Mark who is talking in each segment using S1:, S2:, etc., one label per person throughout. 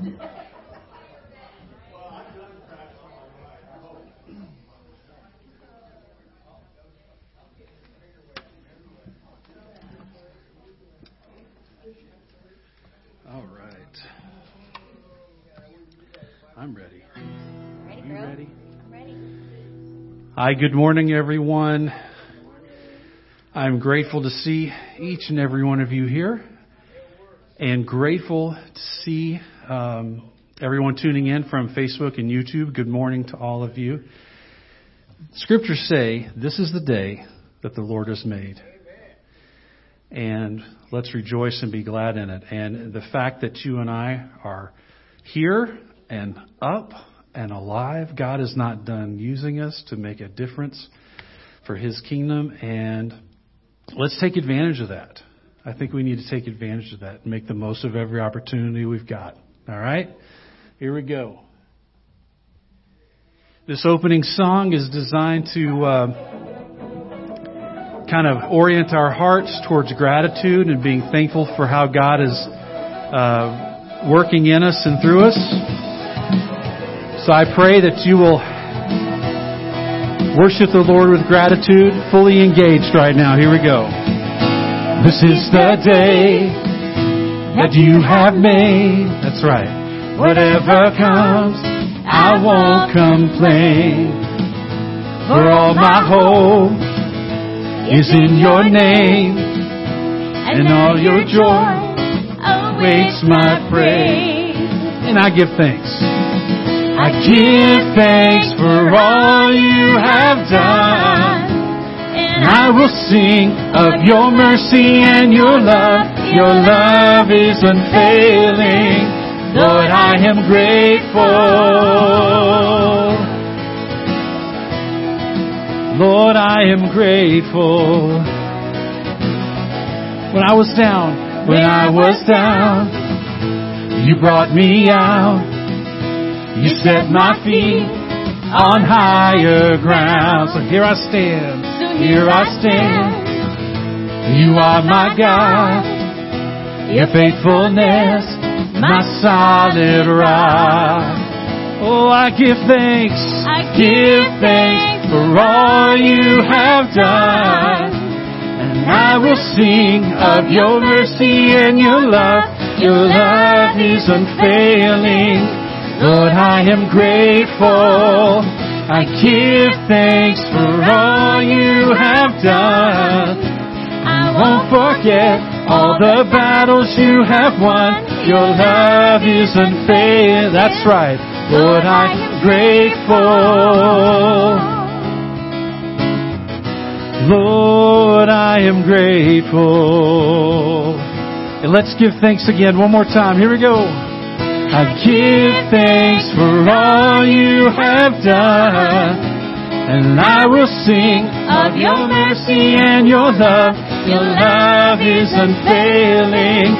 S1: All right. I'm ready. Ready, Are you ready? I'm ready. Hi, good morning, everyone. I'm grateful to see each and every one of you here and grateful to see um, everyone tuning in from Facebook and YouTube. Good morning to all of you. Scriptures say, This is the day that the Lord has made. And let's rejoice and be glad in it. And the fact that you and I are here and up and alive. God is not done using us to make a difference for His kingdom, and let's take advantage of that. I think we need to take advantage of that and make the most of every opportunity we've got. All right? Here we go. This opening song is designed to uh, kind of orient our hearts towards gratitude and being thankful for how God is uh, working in us and through us. So I pray that you will worship the Lord with gratitude, fully engaged right now. Here we go. This is the day that you have made. That's right. Whatever comes, I won't complain. For all my hope is in your name, and all your joy awaits my praise. And I give thanks. I give thanks for all you have done. I will sing of your mercy and your love. Your love is unfailing. Lord, I am grateful. Lord, I am grateful. When I was down, when I was down, you brought me out. You set my feet on higher ground. So here I stand. Here I stand. You are my God. Your faithfulness, my solid rock. Oh, I give thanks.
S2: I
S1: give thanks for all you have done. And I will sing of your mercy and your love. Your love is unfailing. Lord, I am grateful. I give thanks for all you have done. I won't forget all the battles you have won. Your love is unfailing. That's right. Lord, I am grateful. Lord, I am grateful. And let's give thanks again one more time. Here we go. I give thanks for all you have done. And I will sing of your mercy and your love. Your love is unfailing.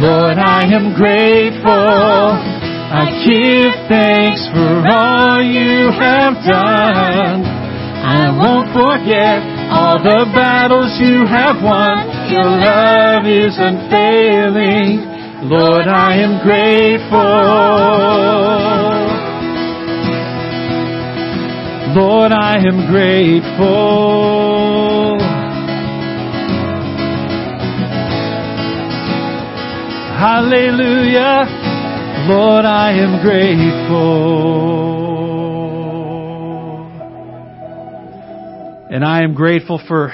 S1: Lord, I am grateful. I give thanks for all you have done. I won't forget all the battles you have won. Your love is unfailing. Lord, I am grateful. Lord, I am grateful. Hallelujah. Lord, I am grateful. And I am grateful for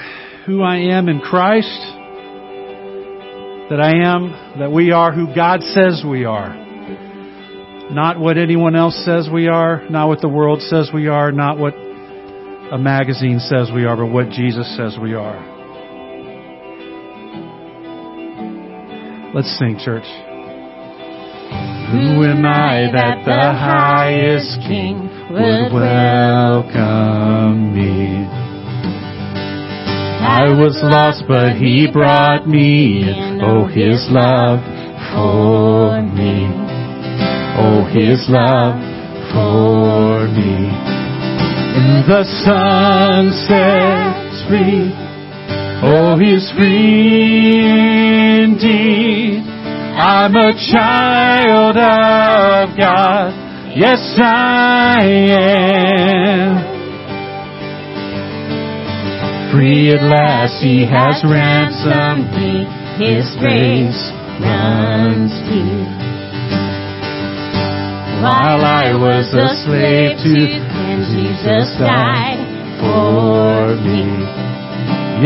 S1: who I am in Christ that I am, that we are who God says we are. Not what anyone else says we are, not what the world says we are, not what a magazine says we are, but what Jesus says we are. Let's sing, church. Who am I that the highest king would welcome was lost, but he brought me in. Oh, his love for me. Oh, his love for me. And the Son sets free. Oh, he's free indeed. I'm a child of God. Yes, I am. Free at last, he has ransomed me. His grace runs deep. While I was a slave to, and Jesus died for me.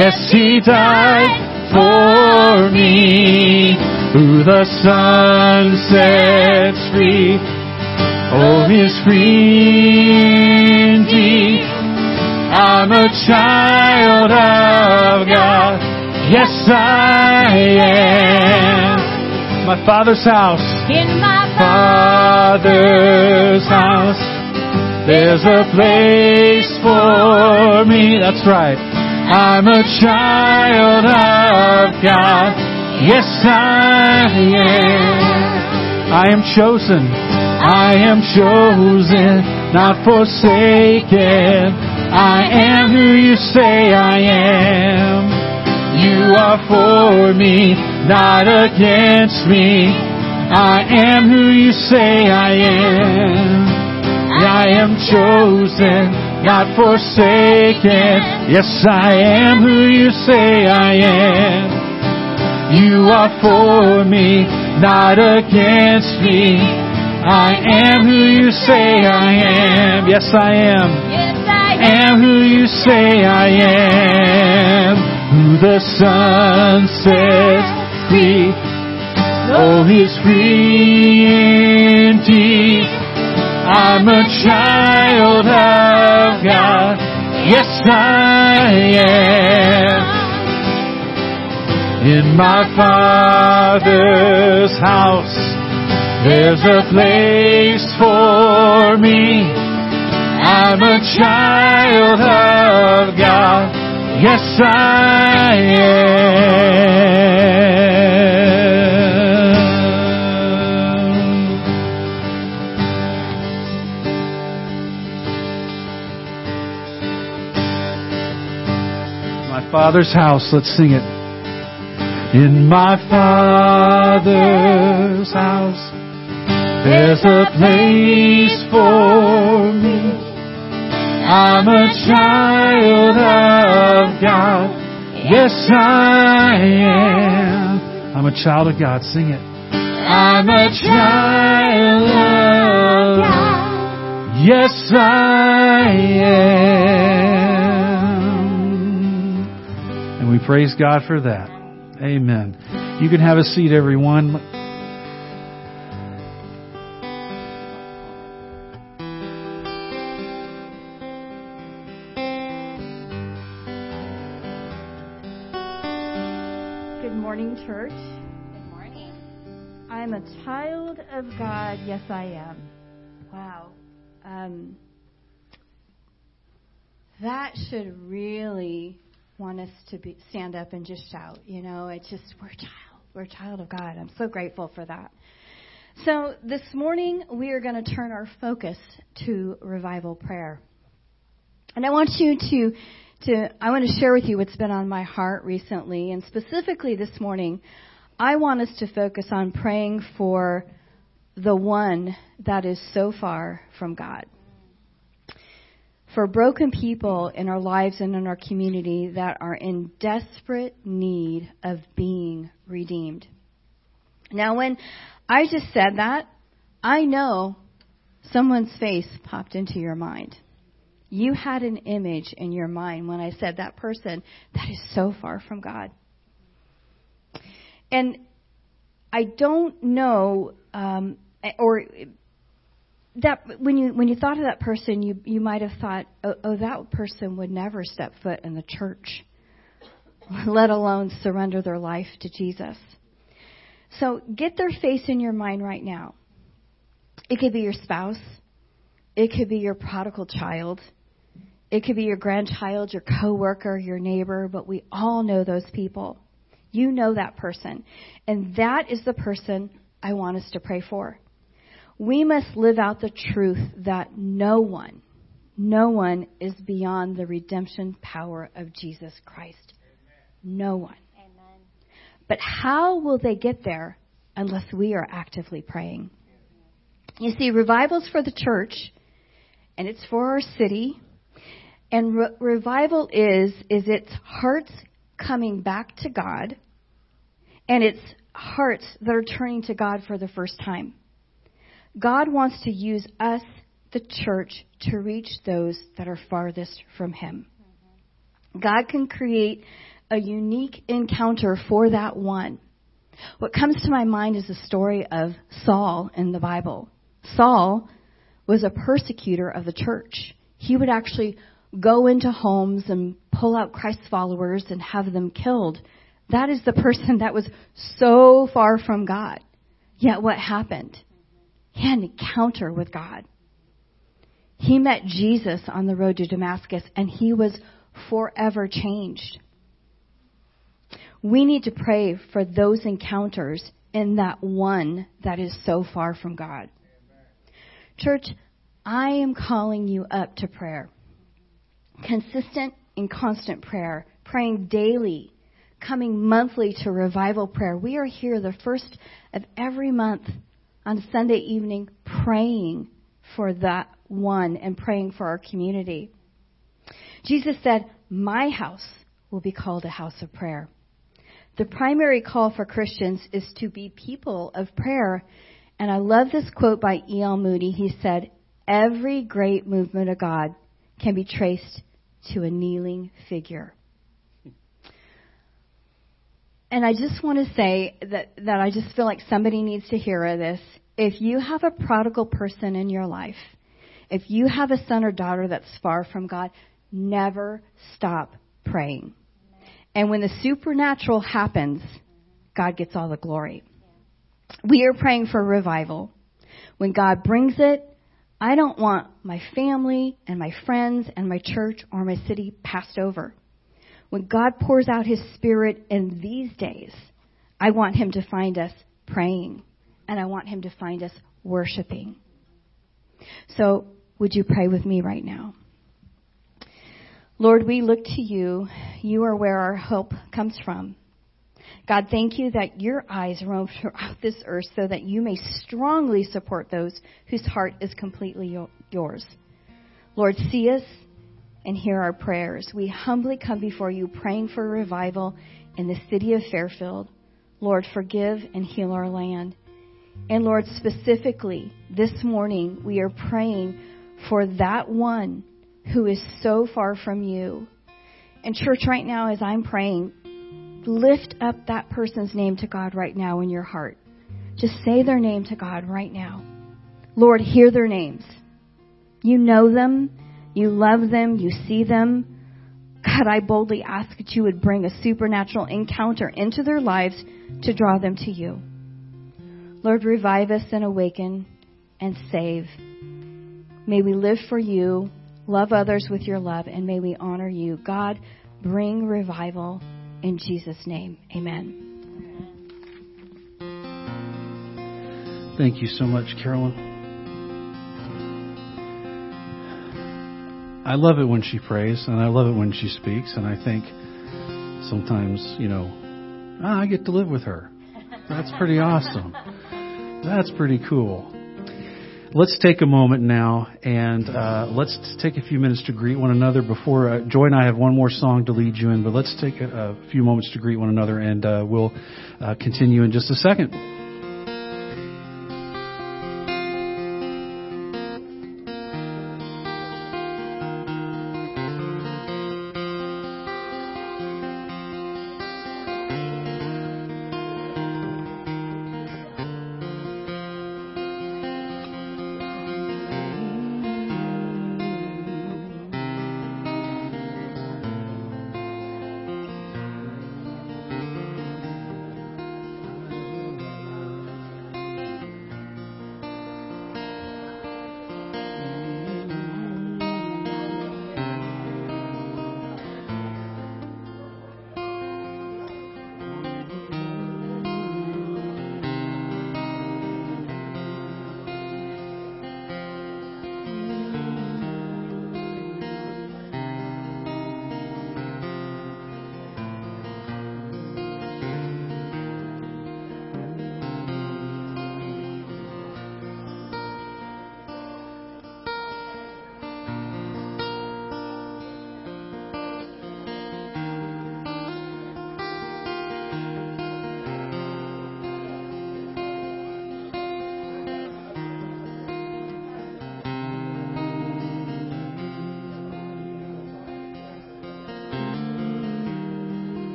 S1: Yes, He died for me. Who the Son sets free. Oh, is free indeed. I'm a child of God. Yes, I am. My Father's house.
S2: In my
S1: Father's house. There's a place for me. That's right. I'm a child of God. Yes, I am. I am chosen. I am chosen, not forsaken. I am who you say I am. You are for me, not against me. I am who you say I am. I am chosen, not forsaken. Yes, I am who you say I am. You are for me, not against me. I am who you say I am. Yes, I am.
S2: Yes, I
S1: am who you say I am. Who the Son sets free. Oh, He's free indeed. I'm a child of God. Yes, I am. In my Father's house, there's a place for me. I'm a child of God. Yes, I am. My Father's house, let's sing it. In my Father's house, there's a place for me. I'm a child of God. Yes, I am. I'm a child of God. Sing it. I'm a child of God. Yes, I am. And we praise God for that. Amen. You can have a seat, everyone.
S3: Of God. Yes, I am. Wow. Um, that should really want us to be, stand up and just shout. You know, it's just, we're a child. We're a child of God. I'm so grateful for that. So this morning, we are going to turn our focus to revival prayer. And I want you to, to, I want to share with you what's been on my heart recently, and specifically this morning, I want us to focus on praying for the one that is so far from God. For broken people in our lives and in our community that are in desperate need of being redeemed. Now, when I just said that, I know someone's face popped into your mind. You had an image in your mind when I said that person that is so far from God. And I don't know, um, Eh, or eh, that when you when you thought of that person, you you might have thought, oh, oh, that person would never step foot in the church, let alone surrender their life to Jesus. So get their face in your mind right now. It could be your spouse. It could be your prodigal child. It could be your grandchild, your coworker, your neighbor, but we all know those people. You know that person. And that is the person I want us to pray for. We must live out the truth that no one, no one is beyond the redemption power of Jesus Christ. No one.
S2: Amen.
S3: But how will they get there unless we are actively praying? You see, revival's for the church, and it's for our city. And re- revival is is it's hearts coming back to God, and it's hearts that are turning to God for the first time. God wants to use us, the church, to reach those that are farthest from Him. God can create a unique encounter for that one. What comes to my mind is the story of Saul in the Bible. Saul was a persecutor of the church. He would actually go into homes and pull out Christ's followers and have them killed. That is the person that was so far from God. Yet what happened? He had an encounter with God. He met Jesus on the road to Damascus and he was forever changed. We need to pray for those encounters in that one that is so far from God. Church, I am calling you up to prayer. Consistent and constant prayer, praying daily, coming monthly to revival prayer. We are here the first of every month on Sunday evening praying for that one and praying for our community. Jesus said, My house will be called a house of prayer. The primary call for Christians is to be people of prayer. And I love this quote by D.L. Moody. He said, Every great movement of God can be traced to a kneeling figure. And I just want to say that, that I just feel like somebody needs to hear this. If you have a prodigal person in your life, if you have a son or daughter that's far from God, never stop praying. And when the supernatural happens, God gets all the glory. We are praying for revival. When God brings it, I don't want my family and my friends and my church or my city passed over. When God pours out His Spirit in these days, I want Him to find us praying and I want Him to find us worshiping. So, would you pray with me right now? Lord, we look to you. You are where our hope comes from. God, thank you that your eyes roam throughout this earth so that you may strongly support those whose heart is completely yours. Lord, see us and hear our prayers. We humbly come before you praying for revival in the city of Fairfield. Lord, forgive and heal our land. And Lord, specifically this morning, we are praying for that one who is so far from you. And church, right now, as I'm praying, lift up that person's name to God right now in your heart. Just say their name to God right now. Lord, hear their names. You know them. You love them. You see them. God, I boldly ask that you would bring a supernatural encounter into their lives to draw them to you. Lord, revive us and awaken and save. May we live for you Love others with your love, and may we honor you. God, bring revival in Jesus' name. Amen.
S1: Thank you so much, Carolyn. I love it when she prays, and I love it when she speaks, and I think sometimes, you know, ah, I get to live with her. That's pretty awesome. That's pretty cool let's take a moment now and uh, let's take a few minutes to greet one another. Before uh, Joy and I have one more song to lead you in, but let's take a, a few moments to greet one another, and uh, we'll uh, continue in just a second.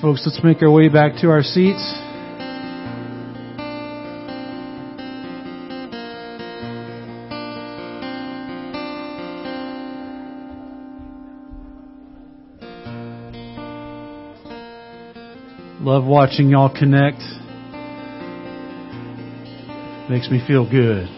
S1: Folks, let's make our way back to our seats. Love watching y'all connect. Makes me feel good.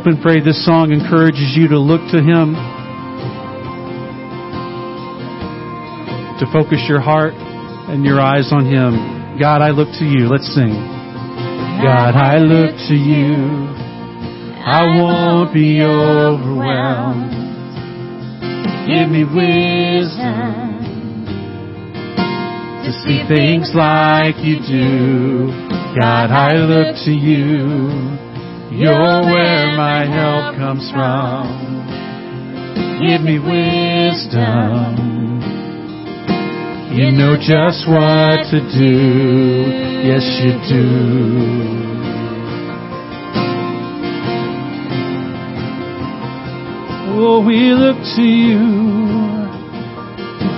S1: Hope and pray this song encourages you to look to Him, to focus your heart and your eyes on Him. God, I look to you. Let's sing. God, I look to you. I won't be overwhelmed. Give me wisdom to see things like you do. God, I look to you. You're where my help comes from. Give me wisdom. You know just what to do. Yes, you do. Oh, we look to you.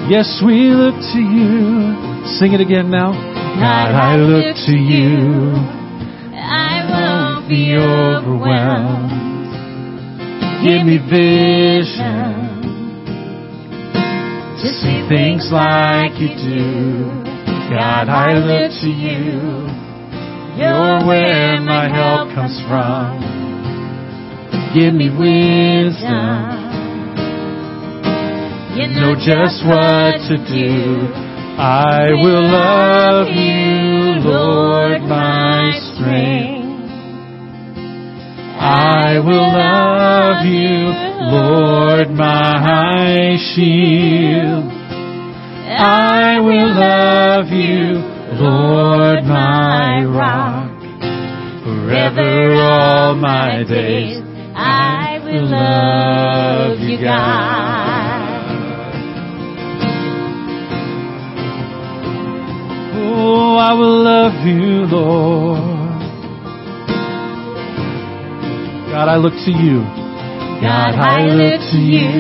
S1: Yes, we look to you. Sing it again now. God, I look to you.
S2: Be overwhelmed.
S1: Give me vision
S2: to
S1: see things like you do. God, I look to you. You're where my help comes from. Give me wisdom.
S2: You
S1: Know just what to do. I will love you, Lord, my strength. I will love you, Lord, my shield. I will love you, Lord, my rock. Forever all my days,
S2: I will love you, God.
S1: Oh, I will love you, Lord. God, I look to you.
S2: God, I look to you.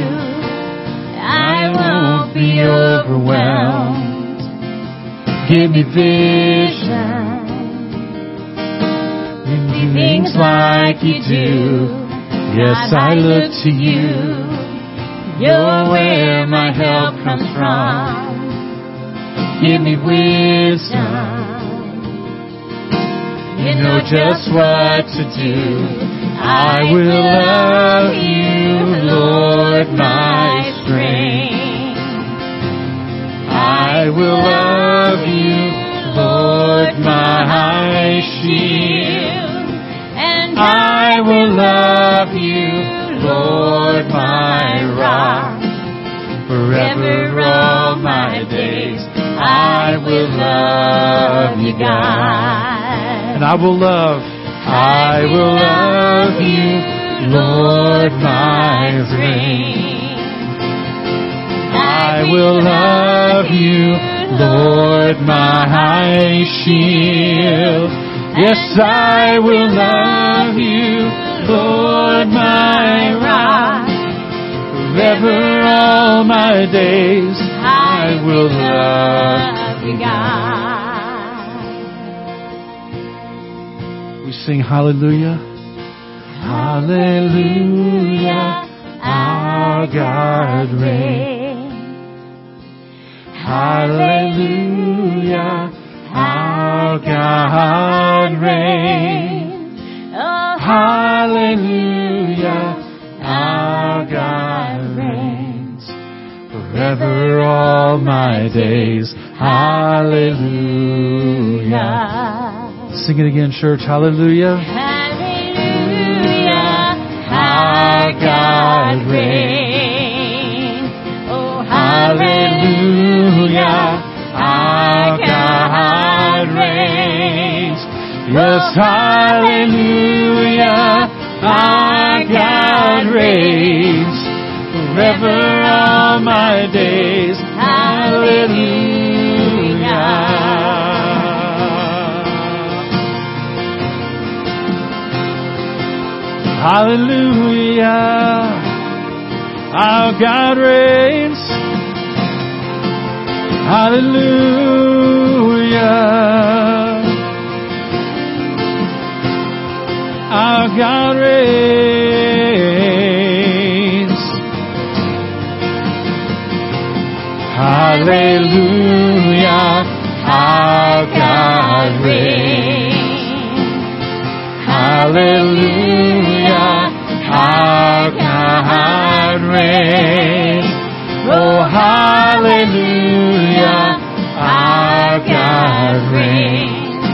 S2: I won't be overwhelmed.
S1: Give me vision.
S2: See things like you do.
S1: Yes, I look to you.
S2: You're where my help comes from.
S1: Give me wisdom. You know just what to do. I will love you, Lord, my strength. I will love you, Lord, my shield.
S2: And
S1: I will love you, Lord, my rock. Forever all my days, I will love you, God. And I will love, I will love you, Lord, my strength. I will love you, Lord, my shield. Yes, I will love you, Lord, my rock. Forever all my days, I will love
S2: you, God.
S1: We sing hallelujah. Hallelujah, our God reigns. Hallelujah, our God reigns.
S2: Oh,
S1: Hallelujah, our God reigns. Forever all my days, hallelujah. Sing it again, church. Hallelujah.
S2: Hallelujah, our God reigns. Oh,
S1: Hallelujah, our God reigns. Yes, oh, hallelujah, our God reigns. Forever all my days, Hallelujah. Our God reigns. Hallelujah. Our God reigns. Hallelujah. Our God reigns. Hallelujah. God. Oh, hallelujah. Our God reigns.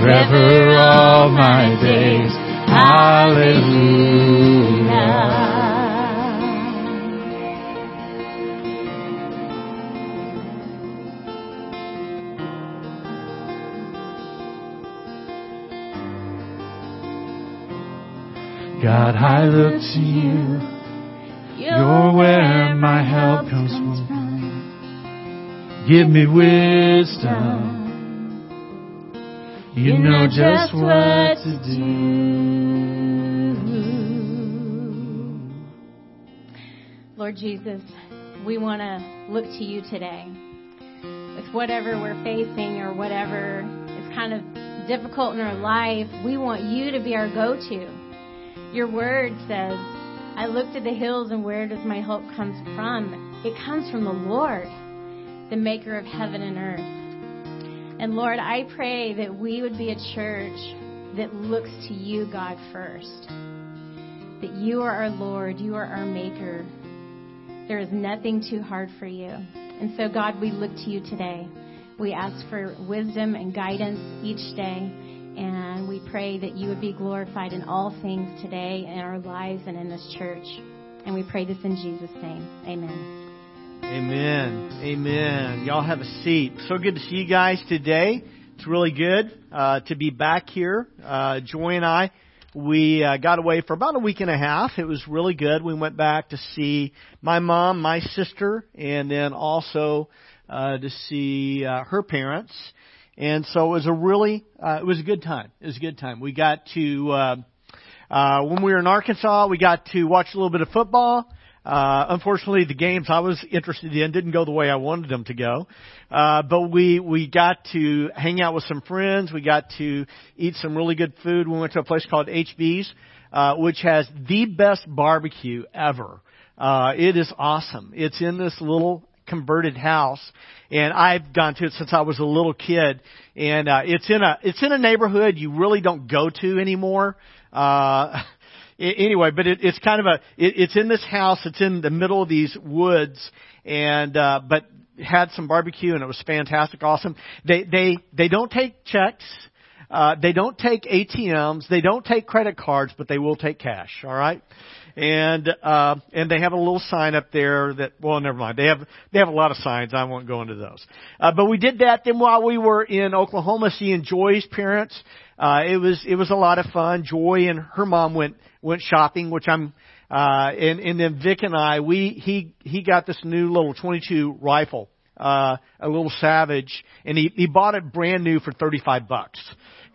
S1: Forever all my days. Hallelujah. God, I look to you. You're where my help comes from. Give me wisdom. You know just what to do.
S3: Lord Jesus, we want to look to you today. With whatever we're facing or whatever is kind of difficult in our life, we want you to be our go to. Your word says, I look to the hills and where does my help come from? It comes from the Lord, the maker of heaven and earth. And Lord, I pray that we would be a church that looks to you, God, first. That you are our Lord, you are our maker. There is nothing too hard for you. And so, God, we look to you today. We ask for wisdom and guidance each day. And we pray that you would be glorified in all things today in our lives and in this church. And we pray this in Jesus' name. Amen.
S4: Amen. Amen. Y'all have a seat. So good to see you guys today. It's really good uh, to be back here. Uh, Joy and I, we uh, got away for about a week and a half. It was really good. We went back to see my mom, my sister, and then also uh, to see uh, her parents. And so it was a really, uh, it was a good time. It was a good time. We got to, uh, uh, when we were in Arkansas, we got to watch a little bit of football. Uh, unfortunately, the games I was interested in didn't go the way I wanted them to go. Uh, but we, we got to hang out with some friends. We got to eat some really good food. We went to a place called HB's, uh, which has the best barbecue ever. Uh, it is awesome. It's in this little converted house and I've gone to it since I was a little kid. And uh it's in a it's in a neighborhood you really don't go to anymore. Uh anyway but it, it's kind of a it, it's in this house it's in the middle of these woods. And uh but had some barbecue and it was fantastic awesome. They they they don't take checks. Uh they don't take ATMs they don't take credit cards but they will take cash. All right and uh, and they have a little sign up there that well, never mind. They have they have a lot of signs. I won't go into those. Uh, but we did that. Then while we were in Oklahoma, seeing Joy's parents, uh, it was it was a lot of fun. Joy and her mom went went shopping, which I'm. Uh, and and then Vic and I, we he he got this new little 22 rifle, uh, a little Savage, and he he bought it brand new for 35 bucks.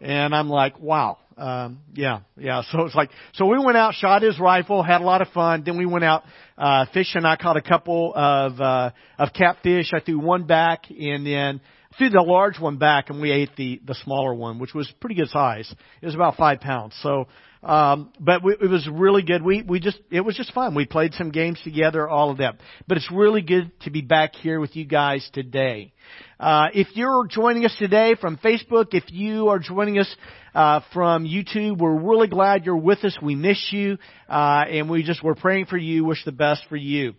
S4: And I'm like, wow, um, yeah, yeah. So it's like, so we went out, shot his rifle, had a lot of fun. Then we went out uh, fishing. I caught a couple of uh, of catfish. I threw one back, and then threw the large one back, and we ate the the smaller one, which was pretty good size. It was about five pounds. So, um, but we, it was really good. We we just it was just fun. We played some games together, all of that. But it's really good to be back here with you guys today. Uh, if you're joining us today from Facebook, if you are joining us uh, from YouTube, we're really glad you're with us. We miss you, uh, and we just we're praying for you. Wish the best for you.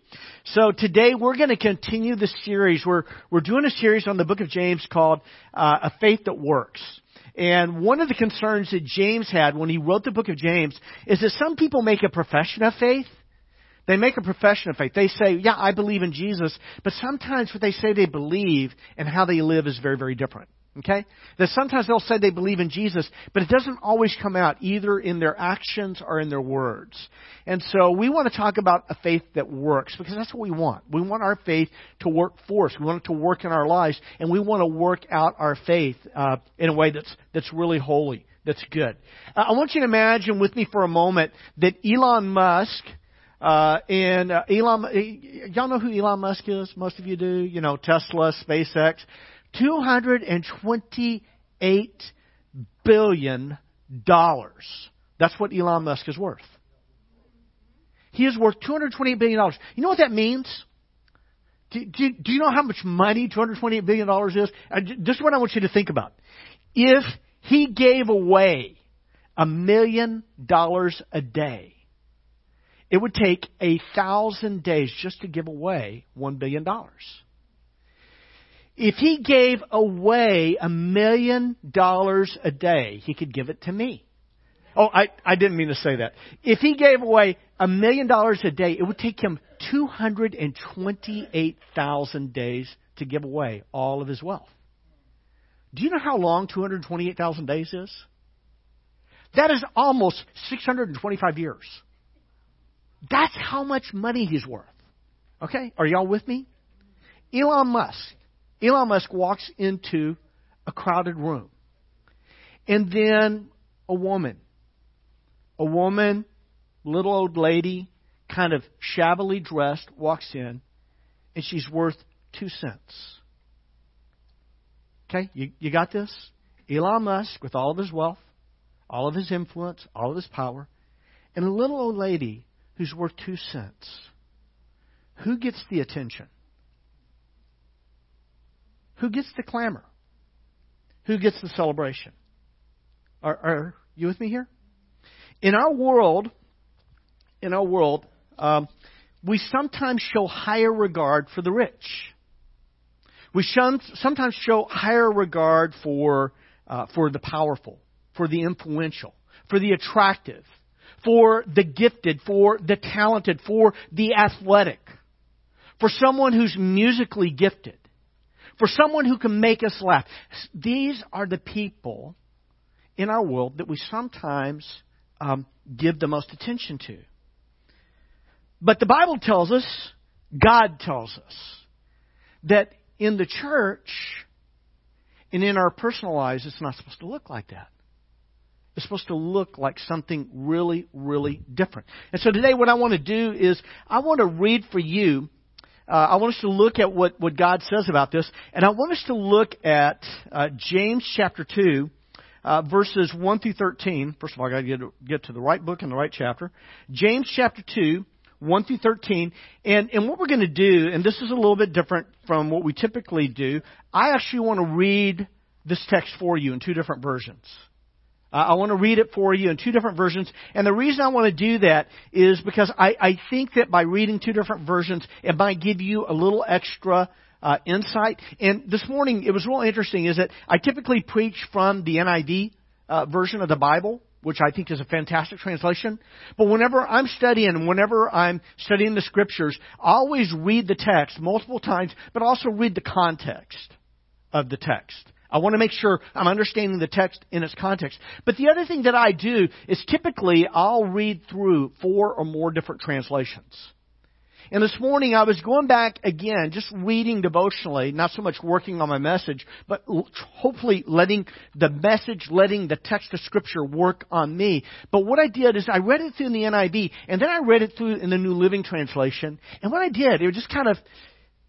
S4: So today we're going to continue the series. We're we're doing a series on the Book of James called uh, "A Faith That Works." And one of the concerns that James had when he wrote the book of James is that some people make a profession of faith they make a profession of faith. They say, yeah, I believe in Jesus, but sometimes what they say they believe and how they live is very, very different. Okay? That sometimes they'll say they believe in Jesus, but it doesn't always come out either in their actions or in their words. And so we want to talk about a faith that works because that's what we want. We want our faith to work for us. We want it to work in our lives, and we want to work out our faith uh, in a way that's that's really holy that's good. Uh, I want you to imagine with me for a moment that Elon Musk uh, and uh, Elon, y'all know who Elon Musk is? Most of you do. You know Tesla, SpaceX. Two hundred and twenty-eight billion dollars. That's what Elon Musk is worth. He is worth two hundred twenty-eight billion dollars. You know what that means? Do, do, do, you know how much money $228 billion is? Uh, this is what I want you to think about. If he gave away a million dollars a day, it would take a thousand days just to give away one billion dollars. If he gave away a million dollars a day, he could give it to me. Oh, I, I didn't mean to say that. If he gave away a million dollars a day, it would take him 228,000 days to give away all of his wealth. Do you know how long 228,000 days is? That is almost 625 years. That's how much money he's worth. Okay? Are y'all with me? Elon Musk. Elon Musk walks into a crowded room. And then a woman. A woman, little old lady, kind of shabbily dressed, walks in, and she's worth two cents. Okay? You, you got this? Elon Musk, with all of his wealth, all of his influence, all of his power, and a little old lady who's worth two cents. Who gets the attention? Who gets the clamor? Who gets the celebration? Are, are you with me here? In our world, in our world, um, we sometimes show higher regard for the rich. We sometimes show higher regard for uh, for the powerful, for the influential, for the attractive, for the gifted, for the talented, for the athletic, for someone who's musically gifted, for someone who can make us laugh. These are the people in our world that we sometimes um, give the most attention to. But the Bible tells us, God tells us, that in the church and in our personal lives, it's not supposed to look like that. It's supposed to look like something really, really different. And so today, what I want to do is I want to read for you. Uh, I want us to look at what, what God says about this, and I want us to look at uh, James chapter 2, uh, verses 1 through 13. First of all, I got to get, get to the right book and the right chapter. James chapter 2, 1 through 13. And, and what we're going to do, and this is a little bit different from what we typically do, I actually want to read this text for you in two different versions. Uh, I want to read it for you in two different versions. And the reason I want to do that is because I, I think that by reading two different versions, it might give you a little extra uh, insight. And this morning, it was real interesting is that I typically preach from the NIV uh, version of the Bible, which I think is a fantastic translation. But whenever I'm studying, whenever I'm studying the scriptures, I always read the text multiple times, but also read the context of the text. I want to make sure I'm understanding the text in its context. But the other thing that I do is typically I'll read through four or more different translations. And this morning I was going back again, just reading devotionally, not so much working on my message, but hopefully letting the message, letting the text of scripture work on me. But what I did is I read it through in the NIV, and then I read it through in the New Living Translation. And what I did, it was just kind of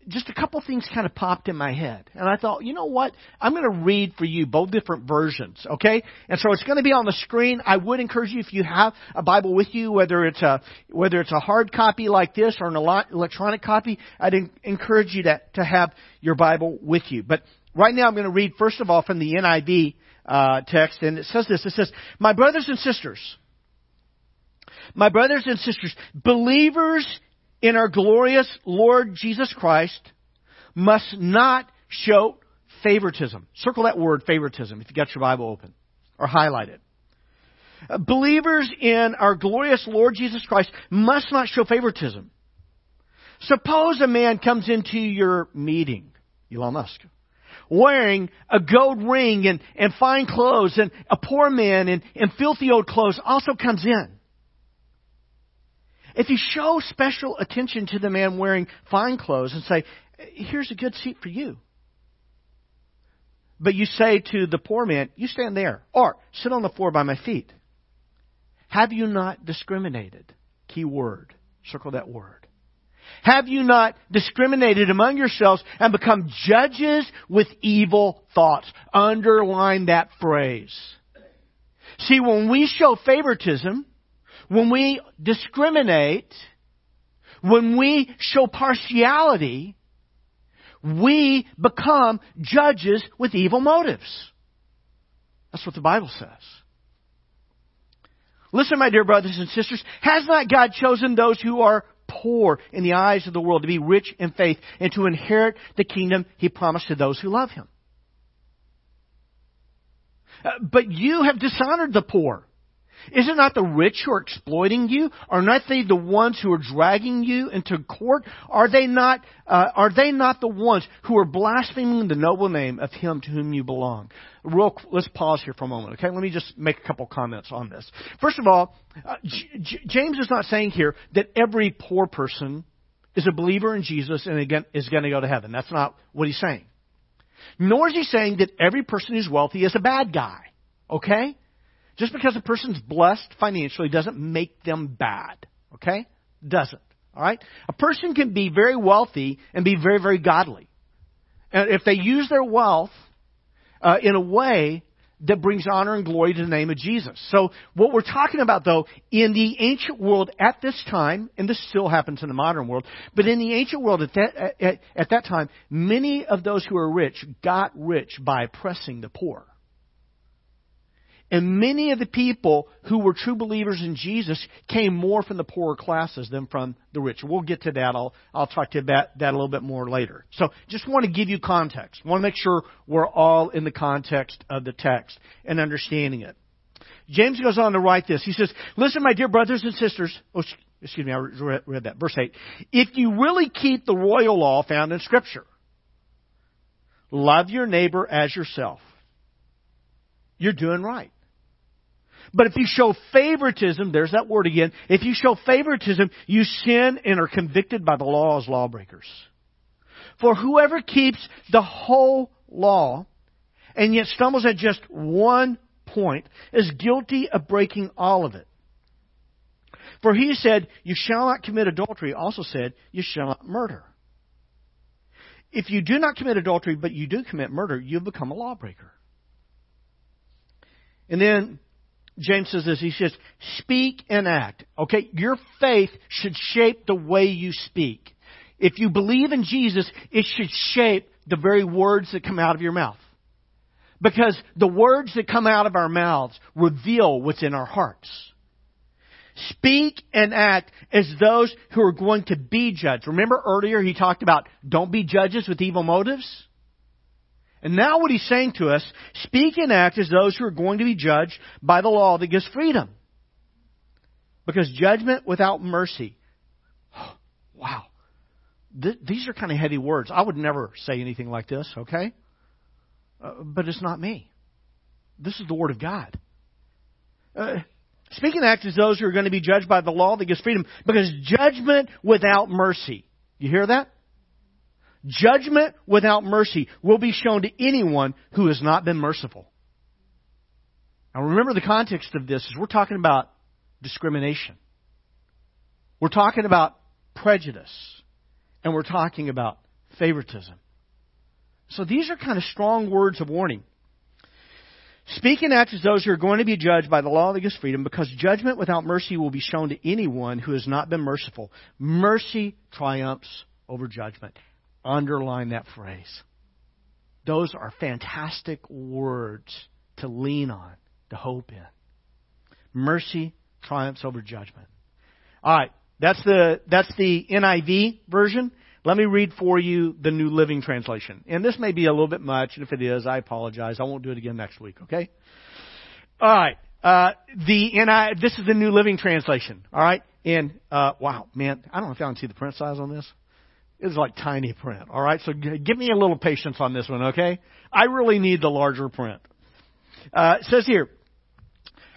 S4: just a couple things kind of popped in my head. And I thought, you know what? I'm going to read for you both different versions, okay? And so it's going to be on the screen. I would encourage you if you have a Bible with you, whether it's a, whether it's a hard copy like this or an electronic copy, I'd encourage you to, to have your Bible with you. But right now I'm going to read first of all from the NIV, uh, text, and it says this. It says, My brothers and sisters, my brothers and sisters, believers in our glorious Lord Jesus Christ must not show favoritism. Circle that word favoritism if you got your Bible open or highlight it. Uh, believers in our glorious Lord Jesus Christ must not show favoritism. Suppose a man comes into your meeting, Elon Musk, wearing a gold ring and, and fine clothes, and a poor man in, in filthy old clothes also comes in. If you show special attention to the man wearing fine clothes and say, here's a good seat for you, But you say to the poor man, You stand there, or sit on the floor by my feet. Have you not discriminated? Key word. Circle that word. Have you not discriminated among yourselves and become judges with evil thoughts? Underline that phrase. See, when we show favoritism, when we discriminate, when we show partiality, we become judges with evil motives. That's what the Bible says. Listen, my dear brothers and sisters, has not God chosen those who are poor in the eyes of the world to be rich in faith and to inherit the kingdom he promised to those who love him? Uh, but you have dishonored the poor. Is it not the rich who are exploiting you? Are not they the ones who are dragging you into court? Are they not, uh, are they not the ones who are blaspheming the noble name of him to whom you belong? Real, let's pause here for a moment, okay? Let me just make a couple comments on this. First of all, uh, J- James is not saying here that every poor person is a believer in Jesus and again is going to go to heaven. That's not what he's saying. Nor is he saying that every person who's wealthy is a bad guy. Okay? Just because a person's blessed financially doesn't make them bad. Okay? Doesn't. All right? A person can be very wealthy and be very, very godly. And if they use their wealth uh, in a way that brings honor and glory to the name of Jesus. So what we're talking about though, in the ancient world at this time, and this still happens in the modern world, but in the ancient world at that, at, at that time, many of those who are rich got rich by oppressing the poor. And many of the people who were true believers in Jesus came more from the poorer classes than from the rich. We'll get to that. I'll, I'll talk to you about that a little bit more later. So just want to give you context. want to make sure we're all in the context of the text and understanding it. James goes on to write this. He says, Listen, my dear brothers and sisters. Oh, excuse me, I read, read that. Verse 8. If you really keep the royal law found in Scripture, love your neighbor as yourself, you're doing right. But if you show favoritism, there's that word again. If you show favoritism, you sin and are convicted by the law as lawbreakers. For whoever keeps the whole law and yet stumbles at just one point is guilty of breaking all of it. For he said, You shall not commit adultery, also said, You shall not murder. If you do not commit adultery, but you do commit murder, you have become a lawbreaker. And then James says this. He says, speak and act. Okay? Your faith should shape the way you speak. If you believe in Jesus, it should shape the very words that come out of your mouth. Because the words that come out of our mouths reveal what's in our hearts. Speak and act as those who are going to be judged. Remember earlier he talked about don't be judges with evil motives? And now what he's saying to us, speak and act as those who are going to be judged by the law that gives freedom. Because judgment without mercy. wow. Th- these are kind of heavy words. I would never say anything like this, okay? Uh, but it's not me. This is the Word of God. Uh, speak and act as those who are going to be judged by the law that gives freedom. Because judgment without mercy. You hear that? Judgment without mercy will be shown to anyone who has not been merciful. Now remember the context of this is we're talking about discrimination. We're talking about prejudice. And we're talking about favoritism. So these are kind of strong words of warning. Speak and act as those who are going to be judged by the law that gives freedom, because judgment without mercy will be shown to anyone who has not been merciful. Mercy triumphs over judgment. Underline that phrase. Those are fantastic words to lean on, to hope in. Mercy triumphs over judgment. All right, that's the that's the NIV version. Let me read for you the New Living Translation. And this may be a little bit much, and if it is, I apologize. I won't do it again next week, okay? All right. Uh, the NI, this is the New Living Translation. All right. And, uh, wow, man, I don't know if y'all can see the print size on this. It's like tiny print. All right, so give me a little patience on this one, okay? I really need the larger print. Uh, it says here,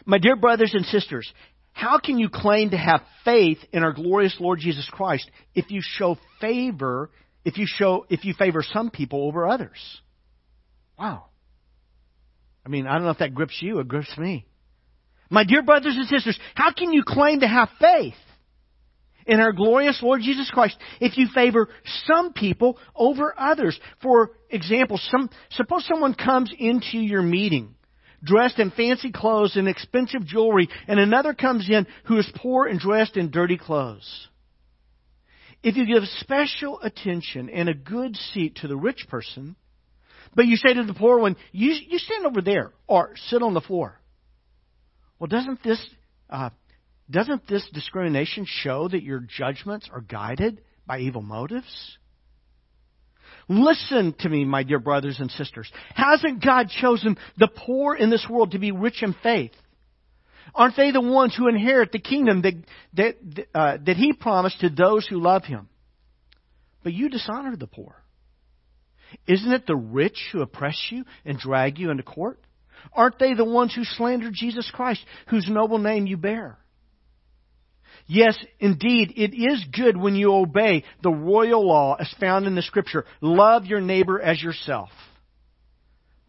S4: my dear brothers and sisters, how can you claim to have faith in our glorious Lord Jesus Christ if you show favor, if you show, if you favor some people over others? Wow. I mean, I don't know if that grips you, it grips me. My dear brothers and sisters, how can you claim to have faith in our glorious Lord Jesus Christ if you favor some people over others? For example, some, suppose someone comes into your meeting dressed in fancy clothes and expensive jewelry, and another comes in who is poor and dressed in dirty clothes. If you give special attention and a good seat to the rich person, but you say to the poor one, you, you stand over there or sit on the floor. Well, doesn't this, uh, doesn't this discrimination show that your judgments are guided by evil motives? Listen to me, my dear brothers and sisters. Hasn't God chosen the poor in this world to be rich in faith? Aren't they the ones who inherit the kingdom that, that, uh, that He promised to those who love Him? But you dishonor the poor. Isn't it the rich who oppress you and drag you into court? Aren't they the ones who slander Jesus Christ, whose noble name you bear? Yes, indeed, it is good when you obey the royal law as found in the Scripture. Love your neighbor as yourself.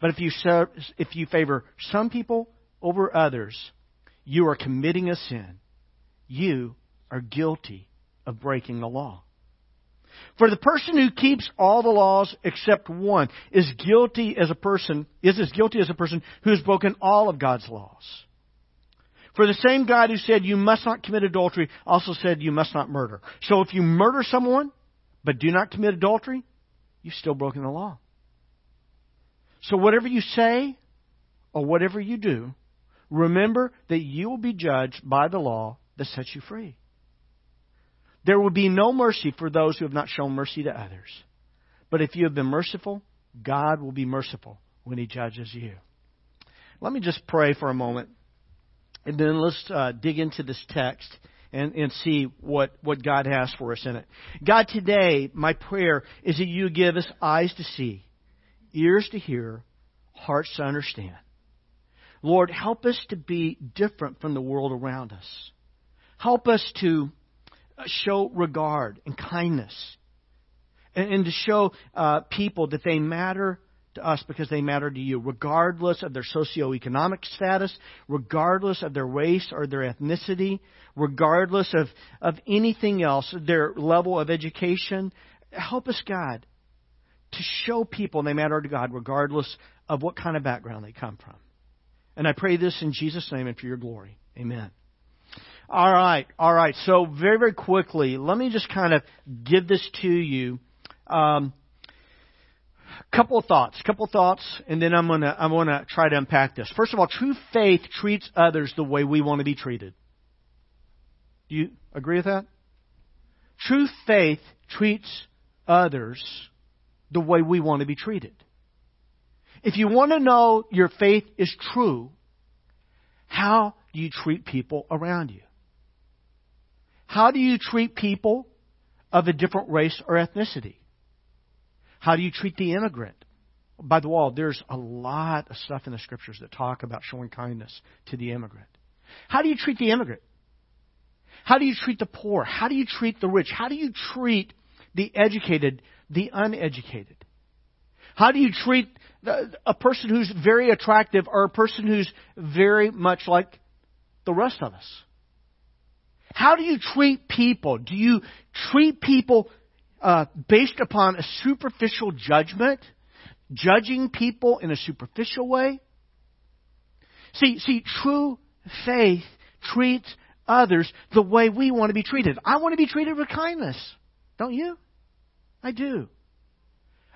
S4: But if you, serve, if you favor some people over others, you are committing a sin. You are guilty of breaking the law. For the person who keeps all the laws except one is guilty as a person, is as guilty as a person who has broken all of God's laws. For the same God who said you must not commit adultery also said you must not murder. So if you murder someone but do not commit adultery, you've still broken the law. So whatever you say or whatever you do, remember that you will be judged by the law that sets you free. There will be no mercy for those who have not shown mercy to others. But if you have been merciful, God will be merciful when He judges you. Let me just pray for a moment, and then let's uh, dig into this text and, and see what, what God has for us in it. God, today, my prayer is that you give us eyes to see, ears to hear, hearts to understand. Lord, help us to be different from the world around us. Help us to show regard and kindness. And, and to show uh, people that they matter to us because they matter to you, regardless of their socioeconomic status, regardless of their race or their ethnicity, regardless of, of anything else, their level of education. Help us, God, to show people they matter to God regardless of what kind of background they come from. And I pray this in Jesus' name and for your glory. Amen. All right, all right. So very, very quickly, let me just kind of give this to you. Um, couple thoughts, couple thoughts, and then I'm gonna I'm gonna try to unpack this. First of all, true faith treats others the way we want to be treated. Do you agree with that? True faith treats others the way we want to be treated. If you want to know your faith is true, how do you treat people around you? How do you treat people of a different race or ethnicity? How do you treat the immigrant? By the way, there's a lot of stuff in the scriptures that talk about showing kindness to the immigrant. How do you treat the immigrant? How do you treat the poor? How do you treat the rich? How do you treat the educated, the uneducated? How do you treat a person who's very attractive or a person who's very much like the rest of us? How do you treat people? Do you treat people uh, based upon a superficial judgment, judging people in a superficial way? See, see, true faith treats others the way we want to be treated. I want to be treated with kindness. Don't you? I do.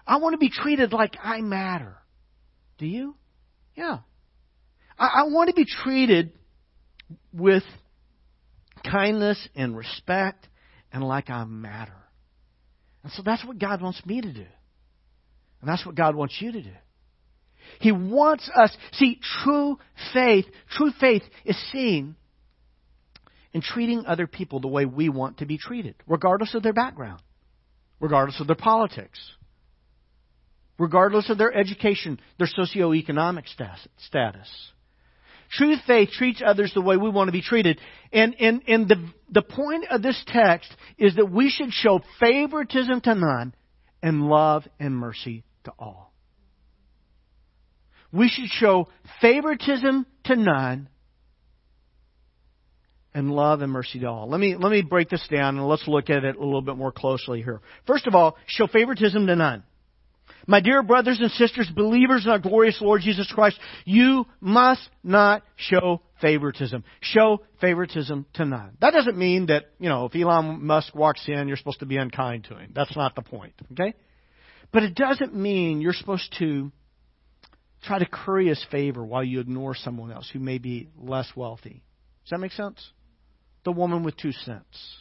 S4: I want to be treated like I matter. Do you? Yeah. I, I want to be treated with kindness and respect and like I matter. And so that's what God wants me to do. And that's what God wants you to do. He wants us, see, true faith, true faith is seeing and treating other people the way we want to be treated, regardless of their background, regardless of their politics, regardless of their education, their socioeconomic status. True faith treats others the way we want to be treated. And, and, and the, the point of this text is that we should show favoritism to none and love and mercy to all. We should show favoritism to none and love and mercy to all. Let me, let me break this down and let's look at it a little bit more closely here. First of all, show favoritism to none. My dear brothers and sisters, believers in our glorious Lord Jesus Christ, you must not show favoritism. Show favoritism to none. That doesn't mean that, you know, if Elon Musk walks in, you're supposed to be unkind to him. That's not the point, okay? But it doesn't mean you're supposed to try to curry his favor while you ignore someone else who may be less wealthy. Does that make sense? The woman with two cents.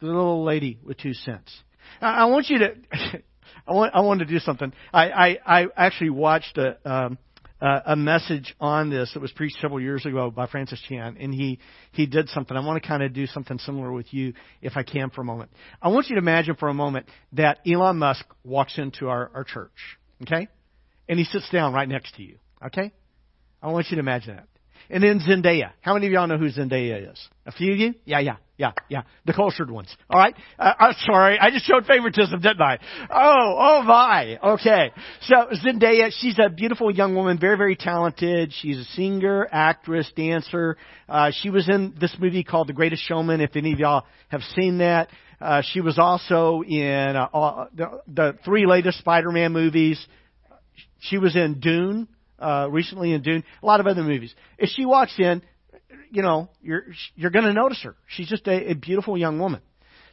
S4: The little lady with two cents. I want you to I want I wanted to do something. I I, I actually watched a um, a message on this that was preached several years ago by Francis Chan, and he he did something. I want to kind of do something similar with you, if I can, for a moment. I want you to imagine for a moment that Elon Musk walks into our our church, okay, and he sits down right next to you, okay. I want you to imagine that. And then Zendaya. How many of y'all know who Zendaya is? A few of you? Yeah, yeah, yeah, yeah. The cultured ones. All right. Uh, I'm sorry. I just showed favoritism, didn't I? Oh, oh my. Okay. So Zendaya, she's a beautiful young woman, very, very talented. She's a singer, actress, dancer. Uh, she was in this movie called The Greatest Showman. If any of y'all have seen that. Uh, she was also in uh, uh, the, the three latest Spider-Man movies. She was in Dune uh, recently in Dune, a lot of other movies. If she walks in, you know, you're you're going to notice her. She's just a, a beautiful young woman.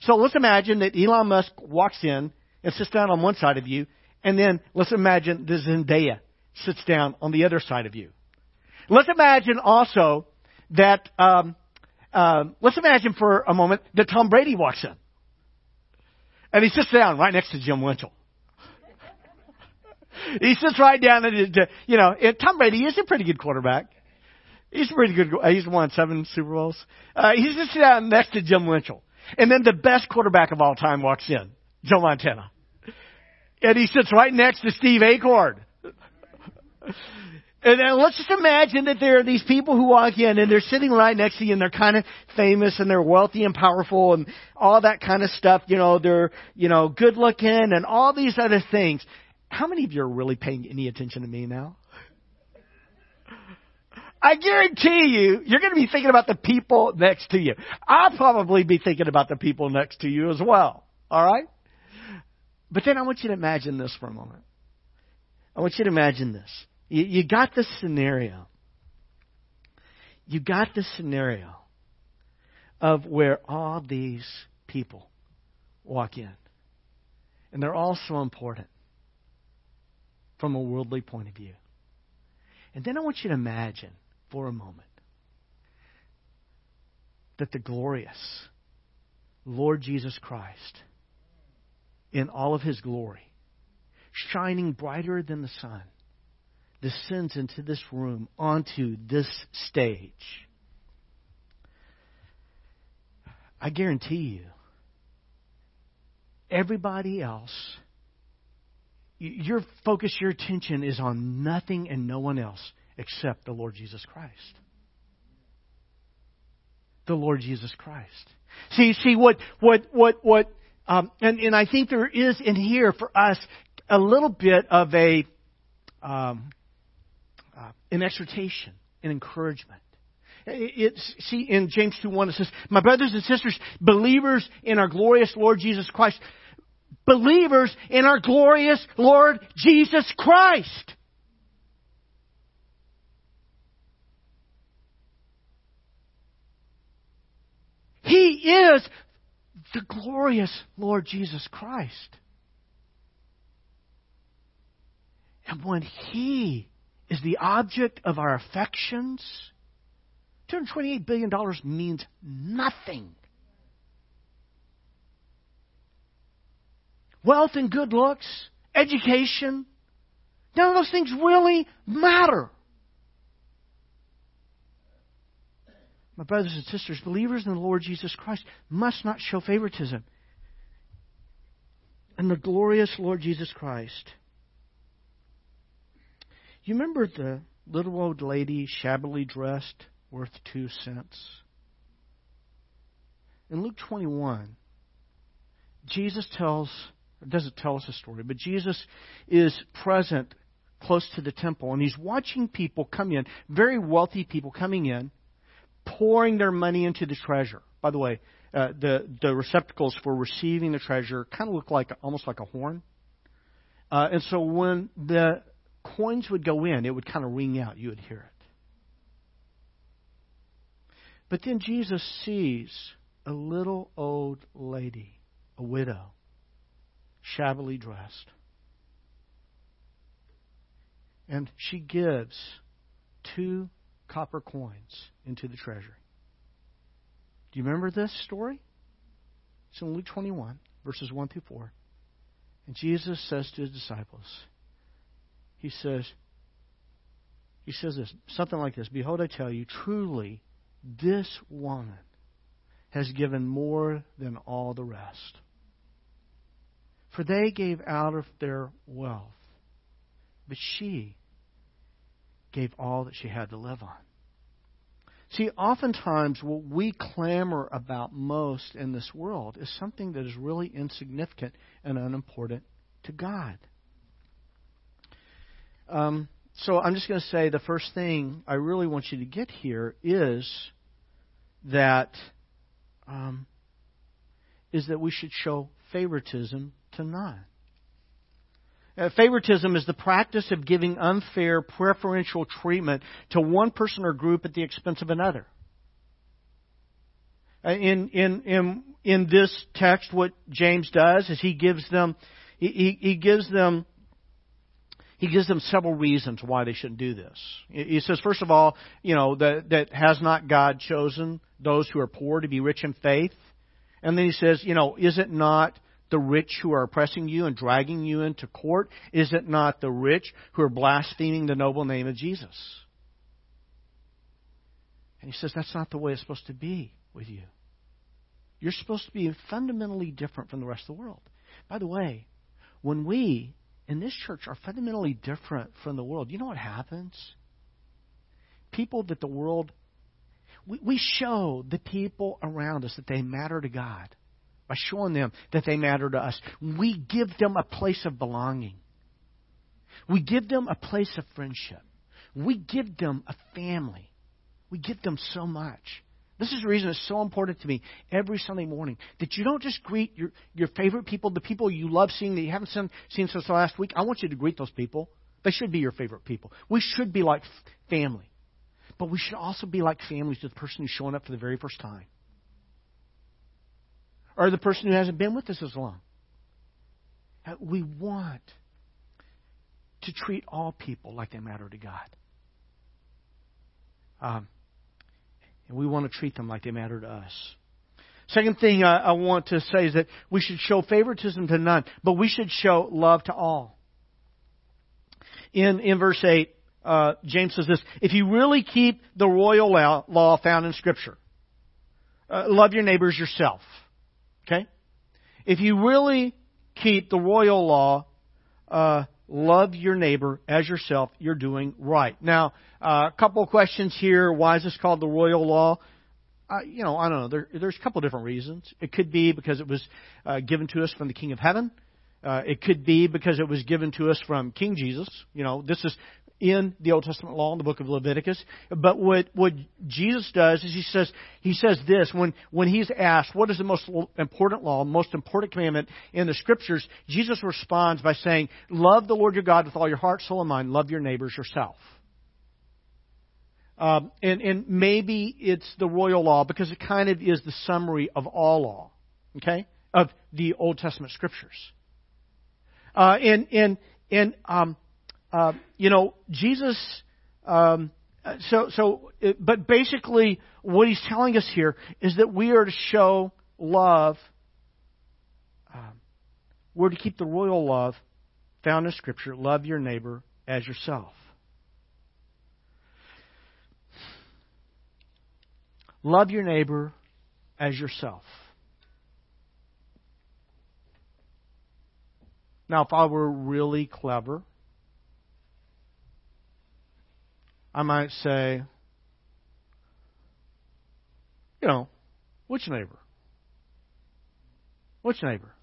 S4: So let's imagine that Elon Musk walks in and sits down on one side of you, and then let's imagine that Zendaya sits down on the other side of you. Let's imagine also that um, uh, let's imagine for a moment that Tom Brady walks in, and he sits down right next to Jim Winchell he sits right down and, you know, Tom Brady is a pretty good quarterback. He's pretty good. He's won seven Super Bowls. Uh, he sits down next to Jim Winchell. And then the best quarterback of all time walks in, Joe Montana. And he sits right next to Steve Acorn. And then let's just imagine that there are these people who walk in and they're sitting right next to you and they're kind of famous and they're wealthy and powerful and all that kind of stuff. You know, they're, you know, good looking and all these other things. How many of you are really paying any attention to me now? I guarantee you, you're going to be thinking about the people next to you. I'll probably be thinking about the people next to you as well. All right? But then I want you to imagine this for a moment. I want you to imagine this. You, you got this scenario. You got this scenario of where all these people walk in. And they're all so important from a worldly point of view. And then I want you to imagine for a moment that the glorious Lord Jesus Christ, in all of his glory, shining brighter than the sun, descends into this room, onto this stage. I guarantee you, everybody else your focus, your attention is on nothing and no one else except the Lord Jesus Christ. The Lord Jesus Christ. See, see what, what, what, what, um, and, and I think there is in here for us a little bit of a, um, uh, an exhortation, an encouragement. It's, see, in James 2 1, it says, My brothers and sisters, believers in our glorious Lord Jesus Christ, believers in our glorious Lord Jesus Christ. He is the glorious Lord Jesus Christ. And when He is the object of our affections, $228 billion means nothing wealth and good looks, education. None of those things really matter. My brothers and sisters, believers in the Lord Jesus Christ must not show favoritism. And the glorious Lord Jesus Christ. You remember the little old lady, shabbily dressed, worth two cents? In Luke 21, Jesus tells it doesn't tell us a story, but Jesus is present close to the temple, and he's watching people come in, very wealthy people coming in, pouring their money into the treasure. By the way, uh, the the receptacles for receiving the treasure kind of look like almost like a horn. Uh, and so when the coins would go in, it would kind of ring out. You would hear it. But then Jesus sees a little old lady, a widow, shabbily dressed. And she gives two copper coins into the treasury. Do you remember this story? It's in Luke 21, verses 1 through 4. And Jesus says to his disciples, He says, He says this, something like this Behold, I tell you, truly, this woman has given more than all the rest. For they gave out of their wealth, but she gave all that she had to live on. See, oftentimes what we clamor about most in this world is something that is really insignificant and unimportant to God. Um, so I'm just going to say the first thing I really want you to get here is that um, is that we should show favoritism to none. Uh, favoritism is the practice of giving unfair preferential treatment to one person or group at the expense of another. Uh, in, in, in, in this text, what James does is he gives them, he, he gives them, he gives them several reasons why they shouldn't do this. He says, first of all, you know, that, that has not God chosen those who are poor to be rich in faith? And then he says, you know, is it not the rich who are oppressing you and dragging you into court? Is it not the rich who are blaspheming the noble name of Jesus? And he says that's not the way it's supposed to be with you. You're supposed to be fundamentally different from the rest of the world. By the way, when we in this church are fundamentally different from the world, you know what happens? People that the world we, we show the people around us that they matter to God by showing them that they matter to us. We give them a place of belonging. We give them a place of friendship. We give them a family. We give them so much. This is the reason it's so important to me every Sunday morning that you don't just greet your, your favorite people, the people you love seeing that you haven't seen, seen since last week. I want you to greet those people. They should be your favorite people. We should be like family. But we should also be like families to the person who's showing up for the very first time or the person who hasn't been with us as long. We want to treat all people like they matter to God. Um, and we want to treat them like they matter to us. Second thing I, I want to say is that we should show favoritism to none, but we should show love to all. In, in verse 8, uh, James says this If you really keep the royal law found in Scripture, uh, love your neighbors yourself. Okay? If you really keep the royal law, uh, love your neighbor as yourself, you're doing right. Now, uh, a couple of questions here. Why is this called the royal law? Uh, you know, I don't know. There, there's a couple of different reasons. It could be because it was uh, given to us from the King of Heaven. Uh, it could be because it was given to us from King Jesus. You know, this is in the Old Testament law in the book of Leviticus. But what, what Jesus does is he says, he says this when, when he's asked, what is the most important law, most important commandment in the scriptures? Jesus responds by saying, love the Lord your God with all your heart, soul, and mind. Love your neighbors yourself. Um, and, and maybe it's the royal law because it kind of is the summary of all law, okay, of the Old Testament scriptures. Uh, and and and um, uh, you know, Jesus. Um, so, so, but basically, what he's telling us here is that we are to show love. Um, we're to keep the royal love found in Scripture. Love your neighbor as yourself. Love your neighbor as yourself. Now, if I were really clever, I might say, you know, which neighbor? Which neighbor?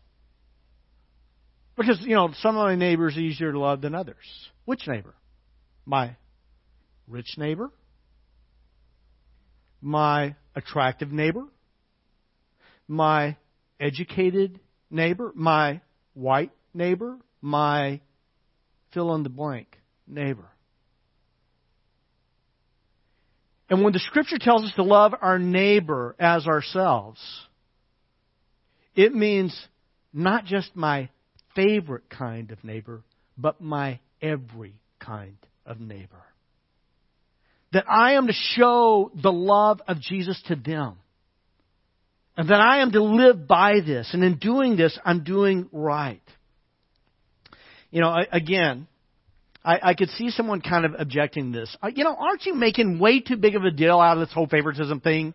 S4: Because, you know, some of my neighbors are easier to love than others. Which neighbor? My rich neighbor? My attractive neighbor? My educated neighbor? My white neighbor? My fill in the blank neighbor? And when the scripture tells us to love our neighbor as ourselves, it means not just my favorite kind of neighbor, but my every kind of neighbor. That I am to show the love of Jesus to them. And that I am to live by this. And in doing this, I'm doing right. You know, again, I, I could see someone kind of objecting this. Uh, you know, aren't you making way too big of a deal out of this whole favoritism thing?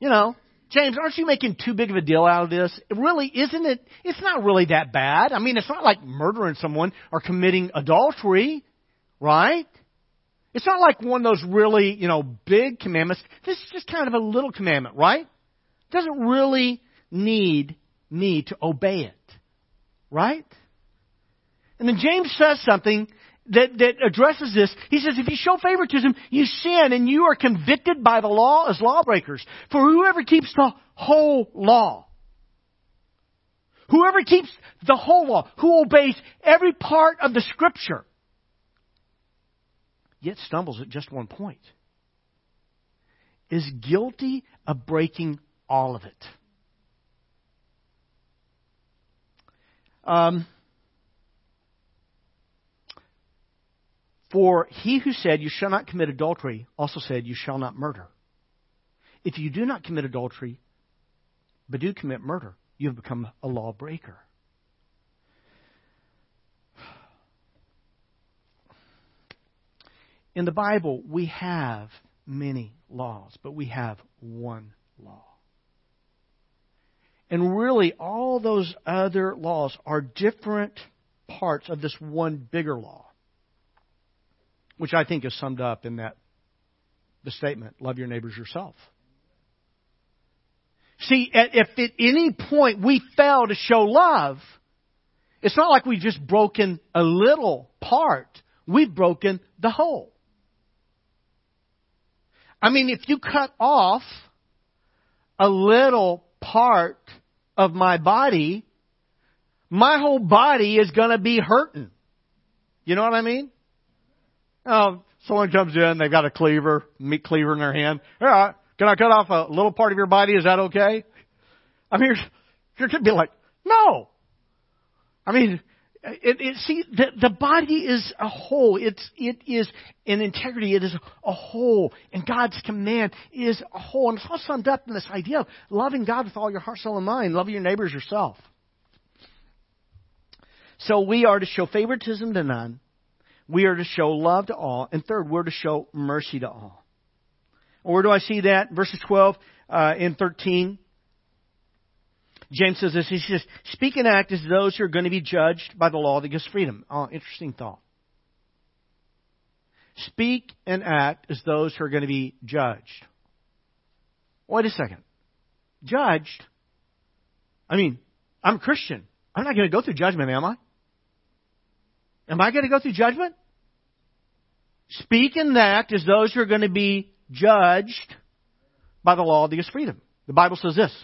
S4: You know, James, aren't you making too big of a deal out of this? Really isn't it? It's not really that bad. I mean, it's not like murdering someone or committing adultery, right? It's not like one of those really, you know, big commandments. This is just kind of a little commandment, right? It doesn't really need me to obey it, right? And then James says something that, that addresses this. He says, if you show favoritism, you sin and you are convicted by the law as lawbreakers. For whoever keeps the whole law, whoever keeps the whole law, who obeys every part of the scripture, yet stumbles at just one point, is guilty of breaking all of it. Um, For he who said, You shall not commit adultery, also said, You shall not murder. If you do not commit adultery, but do commit murder, you have become a lawbreaker. In the Bible, we have many laws, but we have one law. And really, all those other laws are different parts of this one bigger law which I think is summed up in that the statement, love your neighbors yourself. See, if at any point we fail to show love, it's not like we've just broken a little part. We've broken the whole. I mean, if you cut off a little part of my body, my whole body is going to be hurting. You know what I mean? Oh, someone comes in, they've got a cleaver, meat cleaver in their hand. Yeah, can I cut off a little part of your body? Is that okay? I mean, you're, going to be like, no. I mean, it, it, see, the, the body is a whole. It's, it is in integrity. It is a whole. And God's command is a whole. And it's all summed up in this idea of loving God with all your heart, soul, and mind. Loving your neighbors yourself. So we are to show favoritism to none we are to show love to all. And third, we're to show mercy to all. Where do I see that? Verses 12 uh, and 13. James says this. He says, Speak and act as those who are going to be judged by the law that gives freedom. Oh, interesting thought. Speak and act as those who are going to be judged. Wait a second. Judged? I mean, I'm a Christian. I'm not going to go through judgment, am I? Am I going to go through judgment? Speak and act as those who are going to be judged by the law of the freedom. The Bible says this.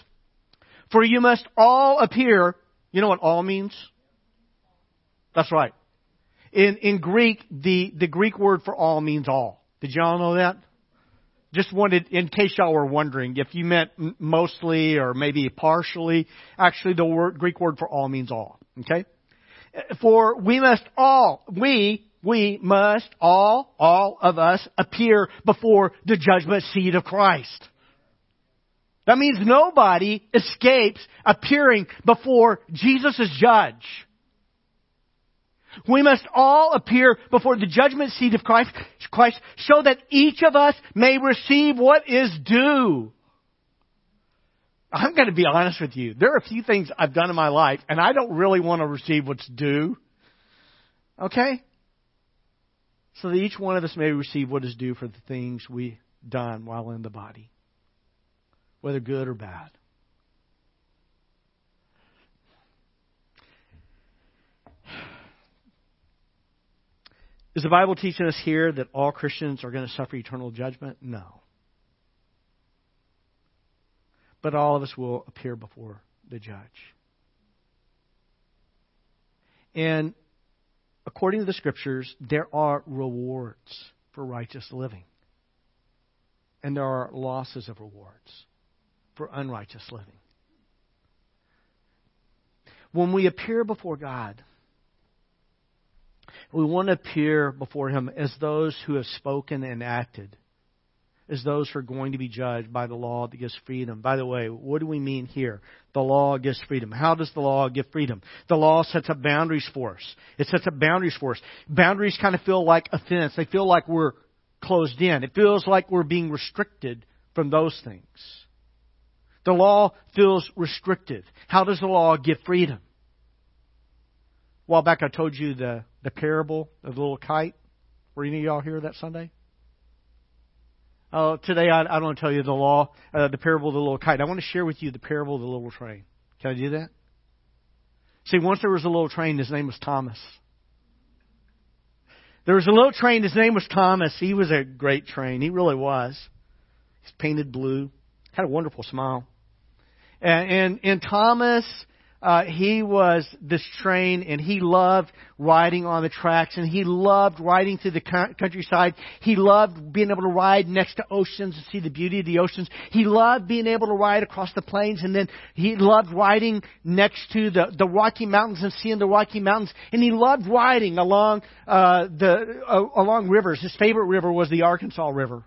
S4: For you must all appear. You know what all means? That's right. In, in Greek, the, the Greek word for all means all. Did y'all know that? Just wanted, in case y'all were wondering, if you meant mostly or maybe partially, actually the word, Greek word for all means all. Okay? For we must all, we, we must all, all of us appear before the judgment seat of Christ. That means nobody escapes appearing before Jesus as judge. We must all appear before the judgment seat of Christ, Christ so that each of us may receive what is due. I'm going to be honest with you. There are a few things I've done in my life, and I don't really want to receive what's due. Okay? So that each one of us may receive what is due for the things we done while in the body, whether good or bad. Is the Bible teaching us here that all Christians are going to suffer eternal judgment? No. But all of us will appear before the judge. And according to the scriptures, there are rewards for righteous living. And there are losses of rewards for unrighteous living. When we appear before God, we want to appear before Him as those who have spoken and acted, as those who are going to be judged by the law that gives freedom. By the way, what do we mean here? The law gives freedom. How does the law give freedom? The law sets up boundaries for us. It sets up boundaries for us. Boundaries kind of feel like a fence. They feel like we're closed in. It feels like we're being restricted from those things. The law feels restrictive. How does the law give freedom? A while back I told you the the parable of the little kite? Were any of y'all here that Sunday? Oh, today I, I don't want to tell you the law, uh, the parable of the little kite. I want to share with you the parable of the little train. Can I do that? See, once there was a little train, his name was Thomas. There was a little train, his name was Thomas. He was a great train. He really was. He's painted blue, had a wonderful smile. And, and, and Thomas uh, he was this train and he loved riding on the tracks and he loved riding through the countryside. He loved being able to ride next to oceans and see the beauty of the oceans. He loved being able to ride across the plains and then he loved riding next to the, the Rocky Mountains and seeing the Rocky Mountains. And he loved riding along, uh, the, uh, along rivers. His favorite river was the Arkansas River.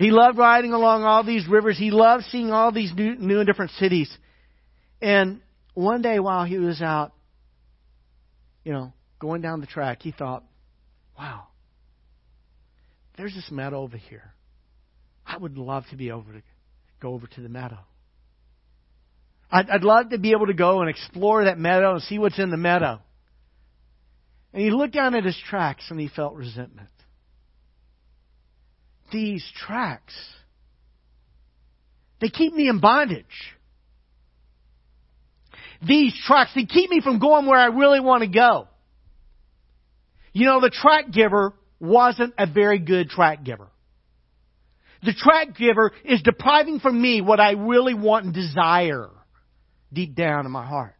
S4: He loved riding along all these rivers. He loved seeing all these new, new and different cities. And one day while he was out, you know, going down the track, he thought, wow, there's this meadow over here. I would love to be able to go over to the meadow. I'd, I'd love to be able to go and explore that meadow and see what's in the meadow. And he looked down at his tracks and he felt resentment these tracks. They keep me in bondage. These tracks, they keep me from going where I really want to go. You know, the track giver wasn't a very good track giver. The track giver is depriving from me what I really want and desire deep down in my heart.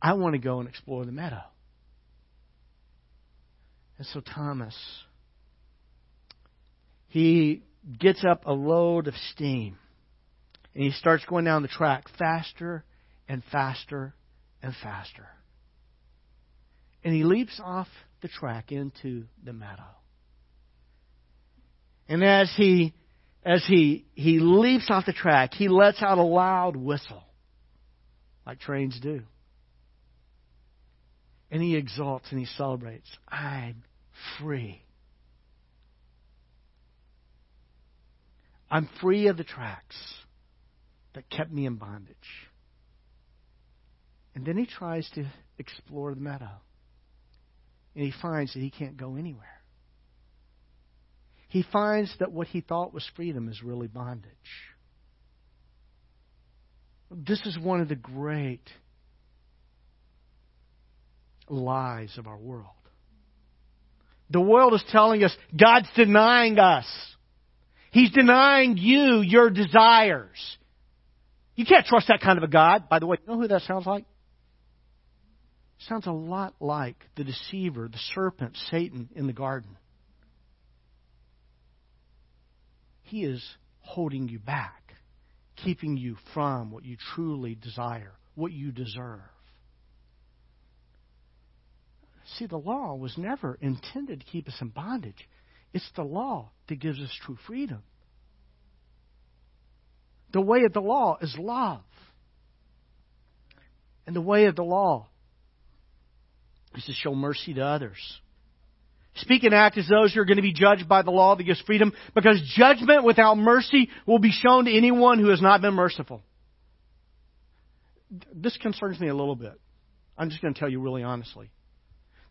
S4: I want to go and explore the meadow. And so Thomas he gets up a load of steam and he starts going down the track faster and faster and faster. And he leaps off the track into the meadow. And as he as he he leaps off the track, he lets out a loud whistle like trains do. And he exults and he celebrates. I'm free. I'm free of the tracks that kept me in bondage. And then he tries to explore the meadow. And he finds that he can't go anywhere. He finds that what he thought was freedom is really bondage. This is one of the great lies of our world. The world is telling us God's denying us. He's denying you your desires. You can't trust that kind of a God. By the way, you know who that sounds like? sounds a lot like the deceiver, the serpent, Satan in the garden. He is holding you back, keeping you from what you truly desire, what you deserve. See, the law was never intended to keep us in bondage. It's the law that gives us true freedom. The way of the law is love. And the way of the law is to show mercy to others. Speak and act as those who are going to be judged by the law that gives freedom, because judgment without mercy will be shown to anyone who has not been merciful. This concerns me a little bit. I'm just going to tell you really honestly.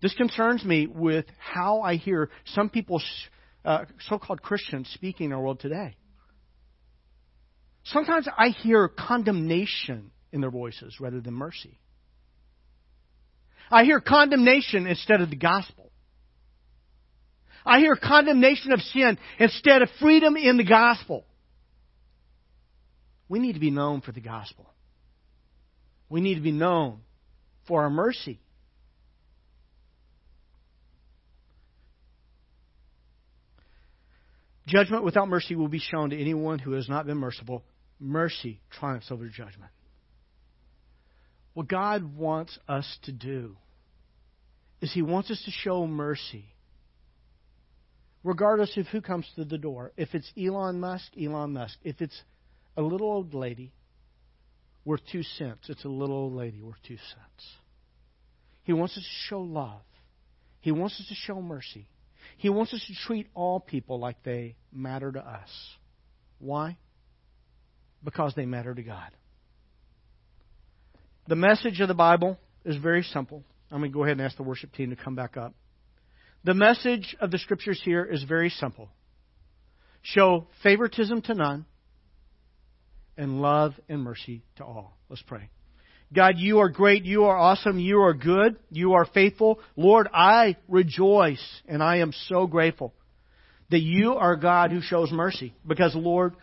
S4: This concerns me with how I hear some people, uh, so called Christians, speaking in our world today. Sometimes I hear condemnation in their voices rather than mercy. I hear condemnation instead of the gospel. I hear condemnation of sin instead of freedom in the gospel. We need to be known for the gospel. We need to be known for our mercy. Judgment without mercy will be shown to anyone who has not been merciful. Mercy triumphs over judgment. What God wants us to do is He wants us to show mercy. Regardless of who comes to the door. If it's Elon Musk, Elon Musk. If it's a little old lady worth two cents, it's a little old lady worth two cents. He wants us to show love. He wants us to show mercy. He wants us to treat all people like they matter to us. Why? Because they matter to God. The message of the Bible is very simple. I'm going to go ahead and ask the worship team to come back up. The message of the scriptures here is very simple show favoritism to none, and love and mercy to all. Let's pray. God, you are great. You are awesome. You are good. You are faithful. Lord, I rejoice and I am so grateful that you are God who shows mercy. Because, Lord,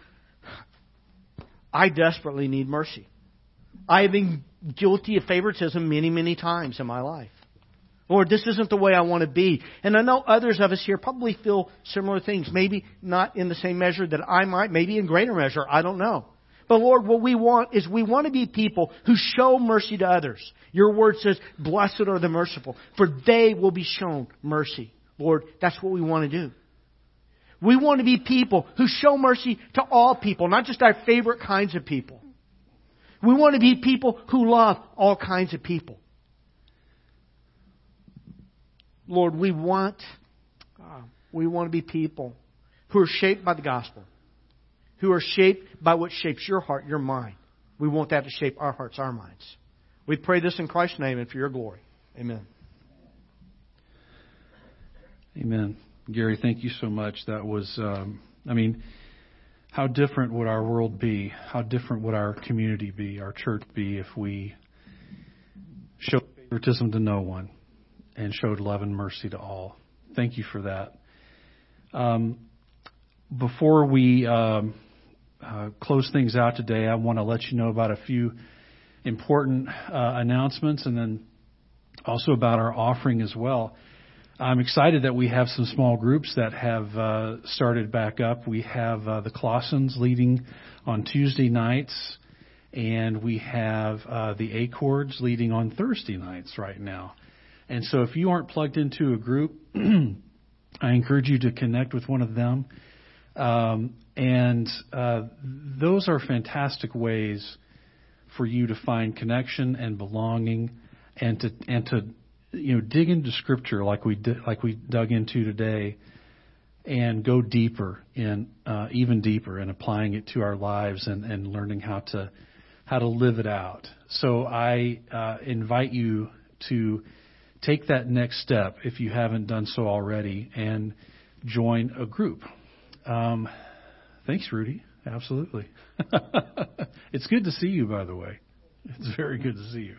S4: I desperately need mercy. I have been guilty of favoritism many, many times in my life. Lord, this isn't the way I want to be. And I know others of us here probably feel similar things. Maybe not in the same measure that I might, maybe in greater measure. I don't know. But Lord, what we want is we want to be people who show mercy to others. Your word says, blessed are the merciful, for they will be shown mercy. Lord, that's what we want to do. We want to be people who show mercy to all people, not just our favorite kinds of people. We want to be people who love all kinds of people. Lord, we want, uh, we want to be people who are shaped by the gospel who are shaped by what shapes your heart, your mind. We want that to shape our hearts, our minds. We pray this in Christ's name and for your glory. Amen.
S1: Amen. Gary, thank you so much. That was, um, I mean, how different would our world be? How different would our community be, our church be, if we showed favoritism to no one and showed love and mercy to all? Thank you for that. Um, before we um, uh, close things out today, I want to let you know about a few important uh, announcements and then also about our offering as well. I'm excited that we have some small groups that have uh, started back up. We have uh, the Clausens leading on Tuesday nights, and we have uh, the Accords leading on Thursday nights right now. And so if you aren't plugged into a group, I encourage you to connect with one of them. Um, and uh, those are fantastic ways for you to find connection and belonging, and to and to you know dig into Scripture like we did, like we dug into today, and go deeper in uh, even deeper in applying it to our lives and, and learning how to how to live it out. So I uh, invite you to take that next step if you haven't done so already and join a group. Um, thanks, Rudy. Absolutely. it's good to see you, by the way. It's very good to see you.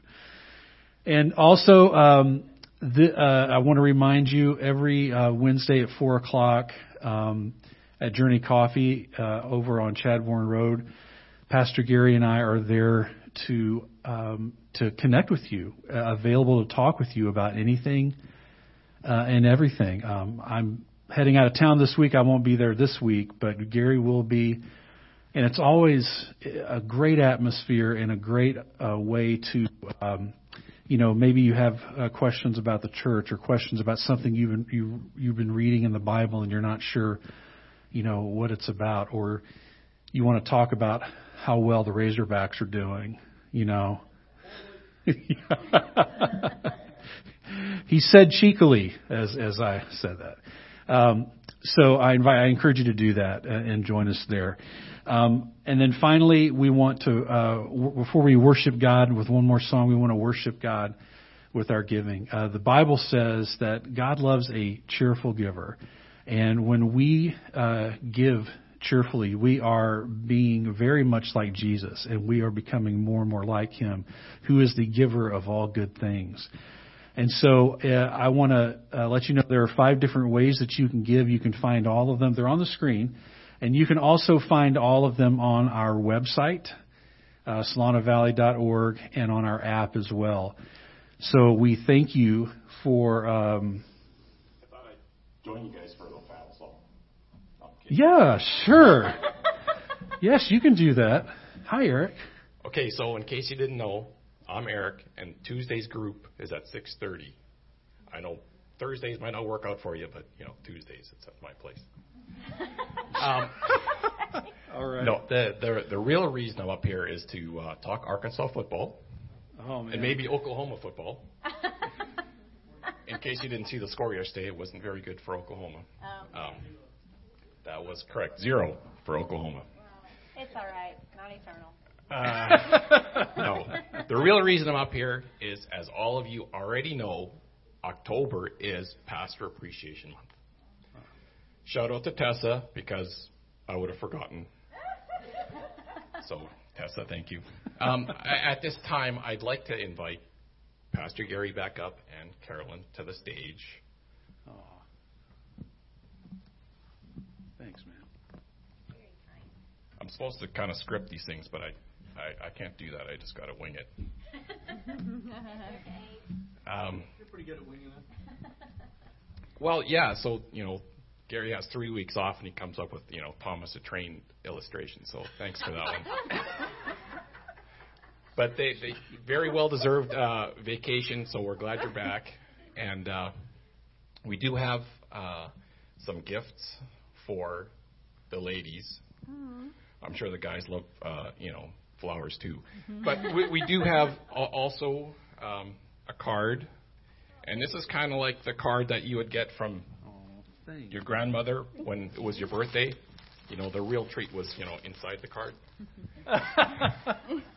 S1: And also, um, the, uh, I want to remind you every uh, Wednesday at four o'clock um, at Journey Coffee uh, over on Chadbourne Road, Pastor Gary and I are there to um, to connect with you, uh, available to talk with you about anything uh, and everything. Um, I'm heading out of town this week. I won't be there this week, but Gary will be. And it's always a great atmosphere and a great uh, way to, um, you know, maybe you have uh, questions about the church or questions about something you've been, you, you've been reading in the Bible and you're not sure, you know, what it's about, or you want to talk about how well the Razorbacks are doing, you know. he said cheekily as as I said that. Um, so I invite, I encourage you to do that and join us there. Um, and then finally, we want to, uh, w- before we worship God with one more song, we want to worship God with our giving. Uh, the Bible says that God loves a cheerful giver. And when we uh, give cheerfully, we are being very much like Jesus, and we are becoming more and more like Him, who is the giver of all good things. And so uh, I want to uh, let you know there are five different ways that you can give. You can find all of them. They're on the screen. And you can also find all of them on our website, uh, SolanoValley.org, and on our app as well. So we thank you for. Um,
S5: I thought I'd join you guys for a little battle, so.
S1: Yeah, sure. yes, you can do that. Hi, Eric.
S5: Okay, so in case you didn't know, I'm Eric, and Tuesday's group is at 6:30. I know Thursdays might not work out for you, but you know Tuesdays it's at my place. um,
S1: All right.
S5: no, the, the the real reason I'm up here is to uh, talk Arkansas football
S1: Oh man.
S5: and maybe Oklahoma football. in case you didn't see the score yesterday, it wasn't very good for Oklahoma. Um, that was correct, zero for Oklahoma.
S2: It's all right. Not eternal.
S5: Uh, no. The real reason I'm up here is, as all of you already know, October is Pastor Appreciation Month. Shout out to Tessa because I would have forgotten. So, Tessa, thank you. Um, at this time, I'd like to invite Pastor Gary back up and Carolyn to the stage.
S1: Aw. Thanks, man.
S5: I'm supposed to kind of script these things, but I, I, I can't do that. I just got to wing it. Um,
S4: You're pretty good at winging it.
S5: Well, yeah. So you know, Gary has three weeks off, and he comes up with you know Thomas a Train illustration. So thanks for that one. but they, they very well deserved uh, vacation. So we're glad you're back, and uh, we do have uh, some gifts for the ladies. I'm sure the guys love uh, you know flowers too, but we, we do have al- also um, a card. And this is kind of like the card that you would get from
S1: Oh,
S5: your grandmother when it was your birthday. You know, the real treat was, you know, inside the card.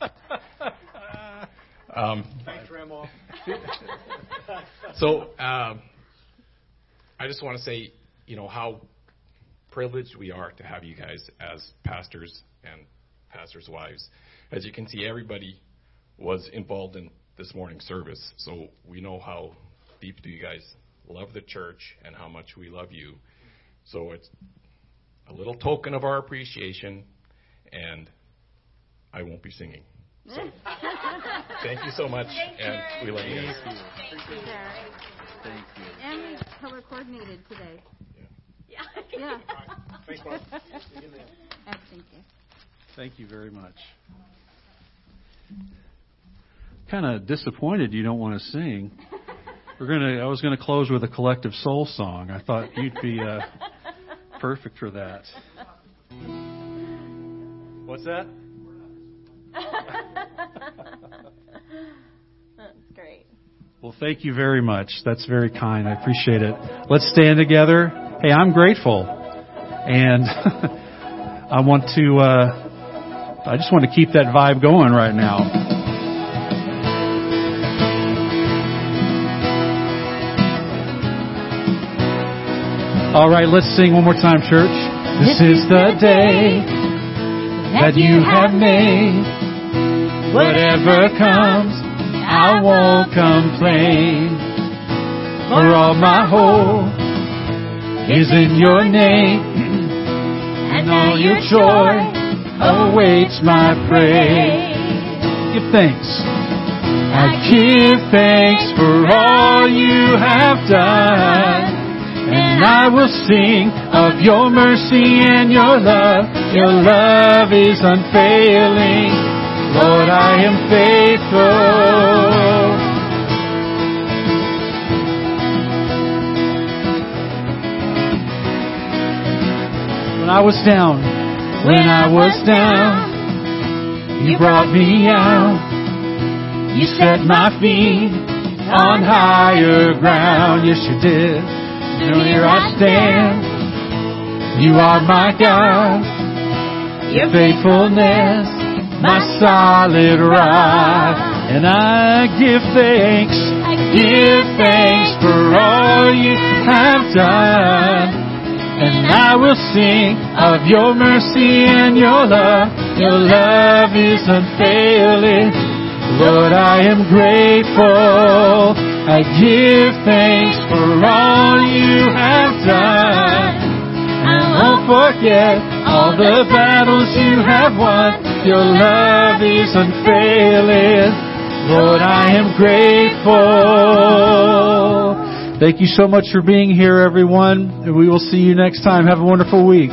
S5: um,
S4: Thanks, Grandma.
S5: so um, I just want to say, you know, how privileged we are to have you guys as pastors and pastors' wives. As you can see, everybody was involved in this morning's service, so we know how deep do you guys love the church and how much we love you. So it's a little token of our appreciation, and I won't be singing. So thank you so much, and we love you guys.
S1: Thank you.
S6: And we color coordinated today.
S2: Yeah.
S6: Yeah.
S4: Thanks, Bob.
S6: Thank you.
S1: Thank you very much. Kind of disappointed you don't want to sing. We're gonna. I was gonna close with a collective soul song. I thought you'd be uh, perfect for that.
S4: What's that?
S2: That's great.
S1: Well, thank you very much. That's very kind. I appreciate it. Let's stand together. Hey, I'm grateful, and I want to. Uh, I just want to keep that vibe going right now. All right, let's sing one more time, church. This is the day that you have made. Whatever comes, I won't complain. For all my hope is in your name, and all your joy awaits my praise. Give thanks. I give thanks for all you have done. And I will sing of your mercy and your love. Your love is unfailing. Lord, I am faithful. When I was down, when I was down, you brought me out. You set my feet on higher ground. Yes, you did. And here I stand. You are my God. Your faithfulness, my solid rock. And I give thanks. I give thanks for all you have done. And I will sing of your mercy and your love. Your love is unfailing. Lord, I am grateful. I give thanks for all you have done. I won't forget all the battles you have won. Your love is unfailing. Lord, I am grateful. Thank you so much for being here, everyone. And we will see you next time. Have a wonderful week.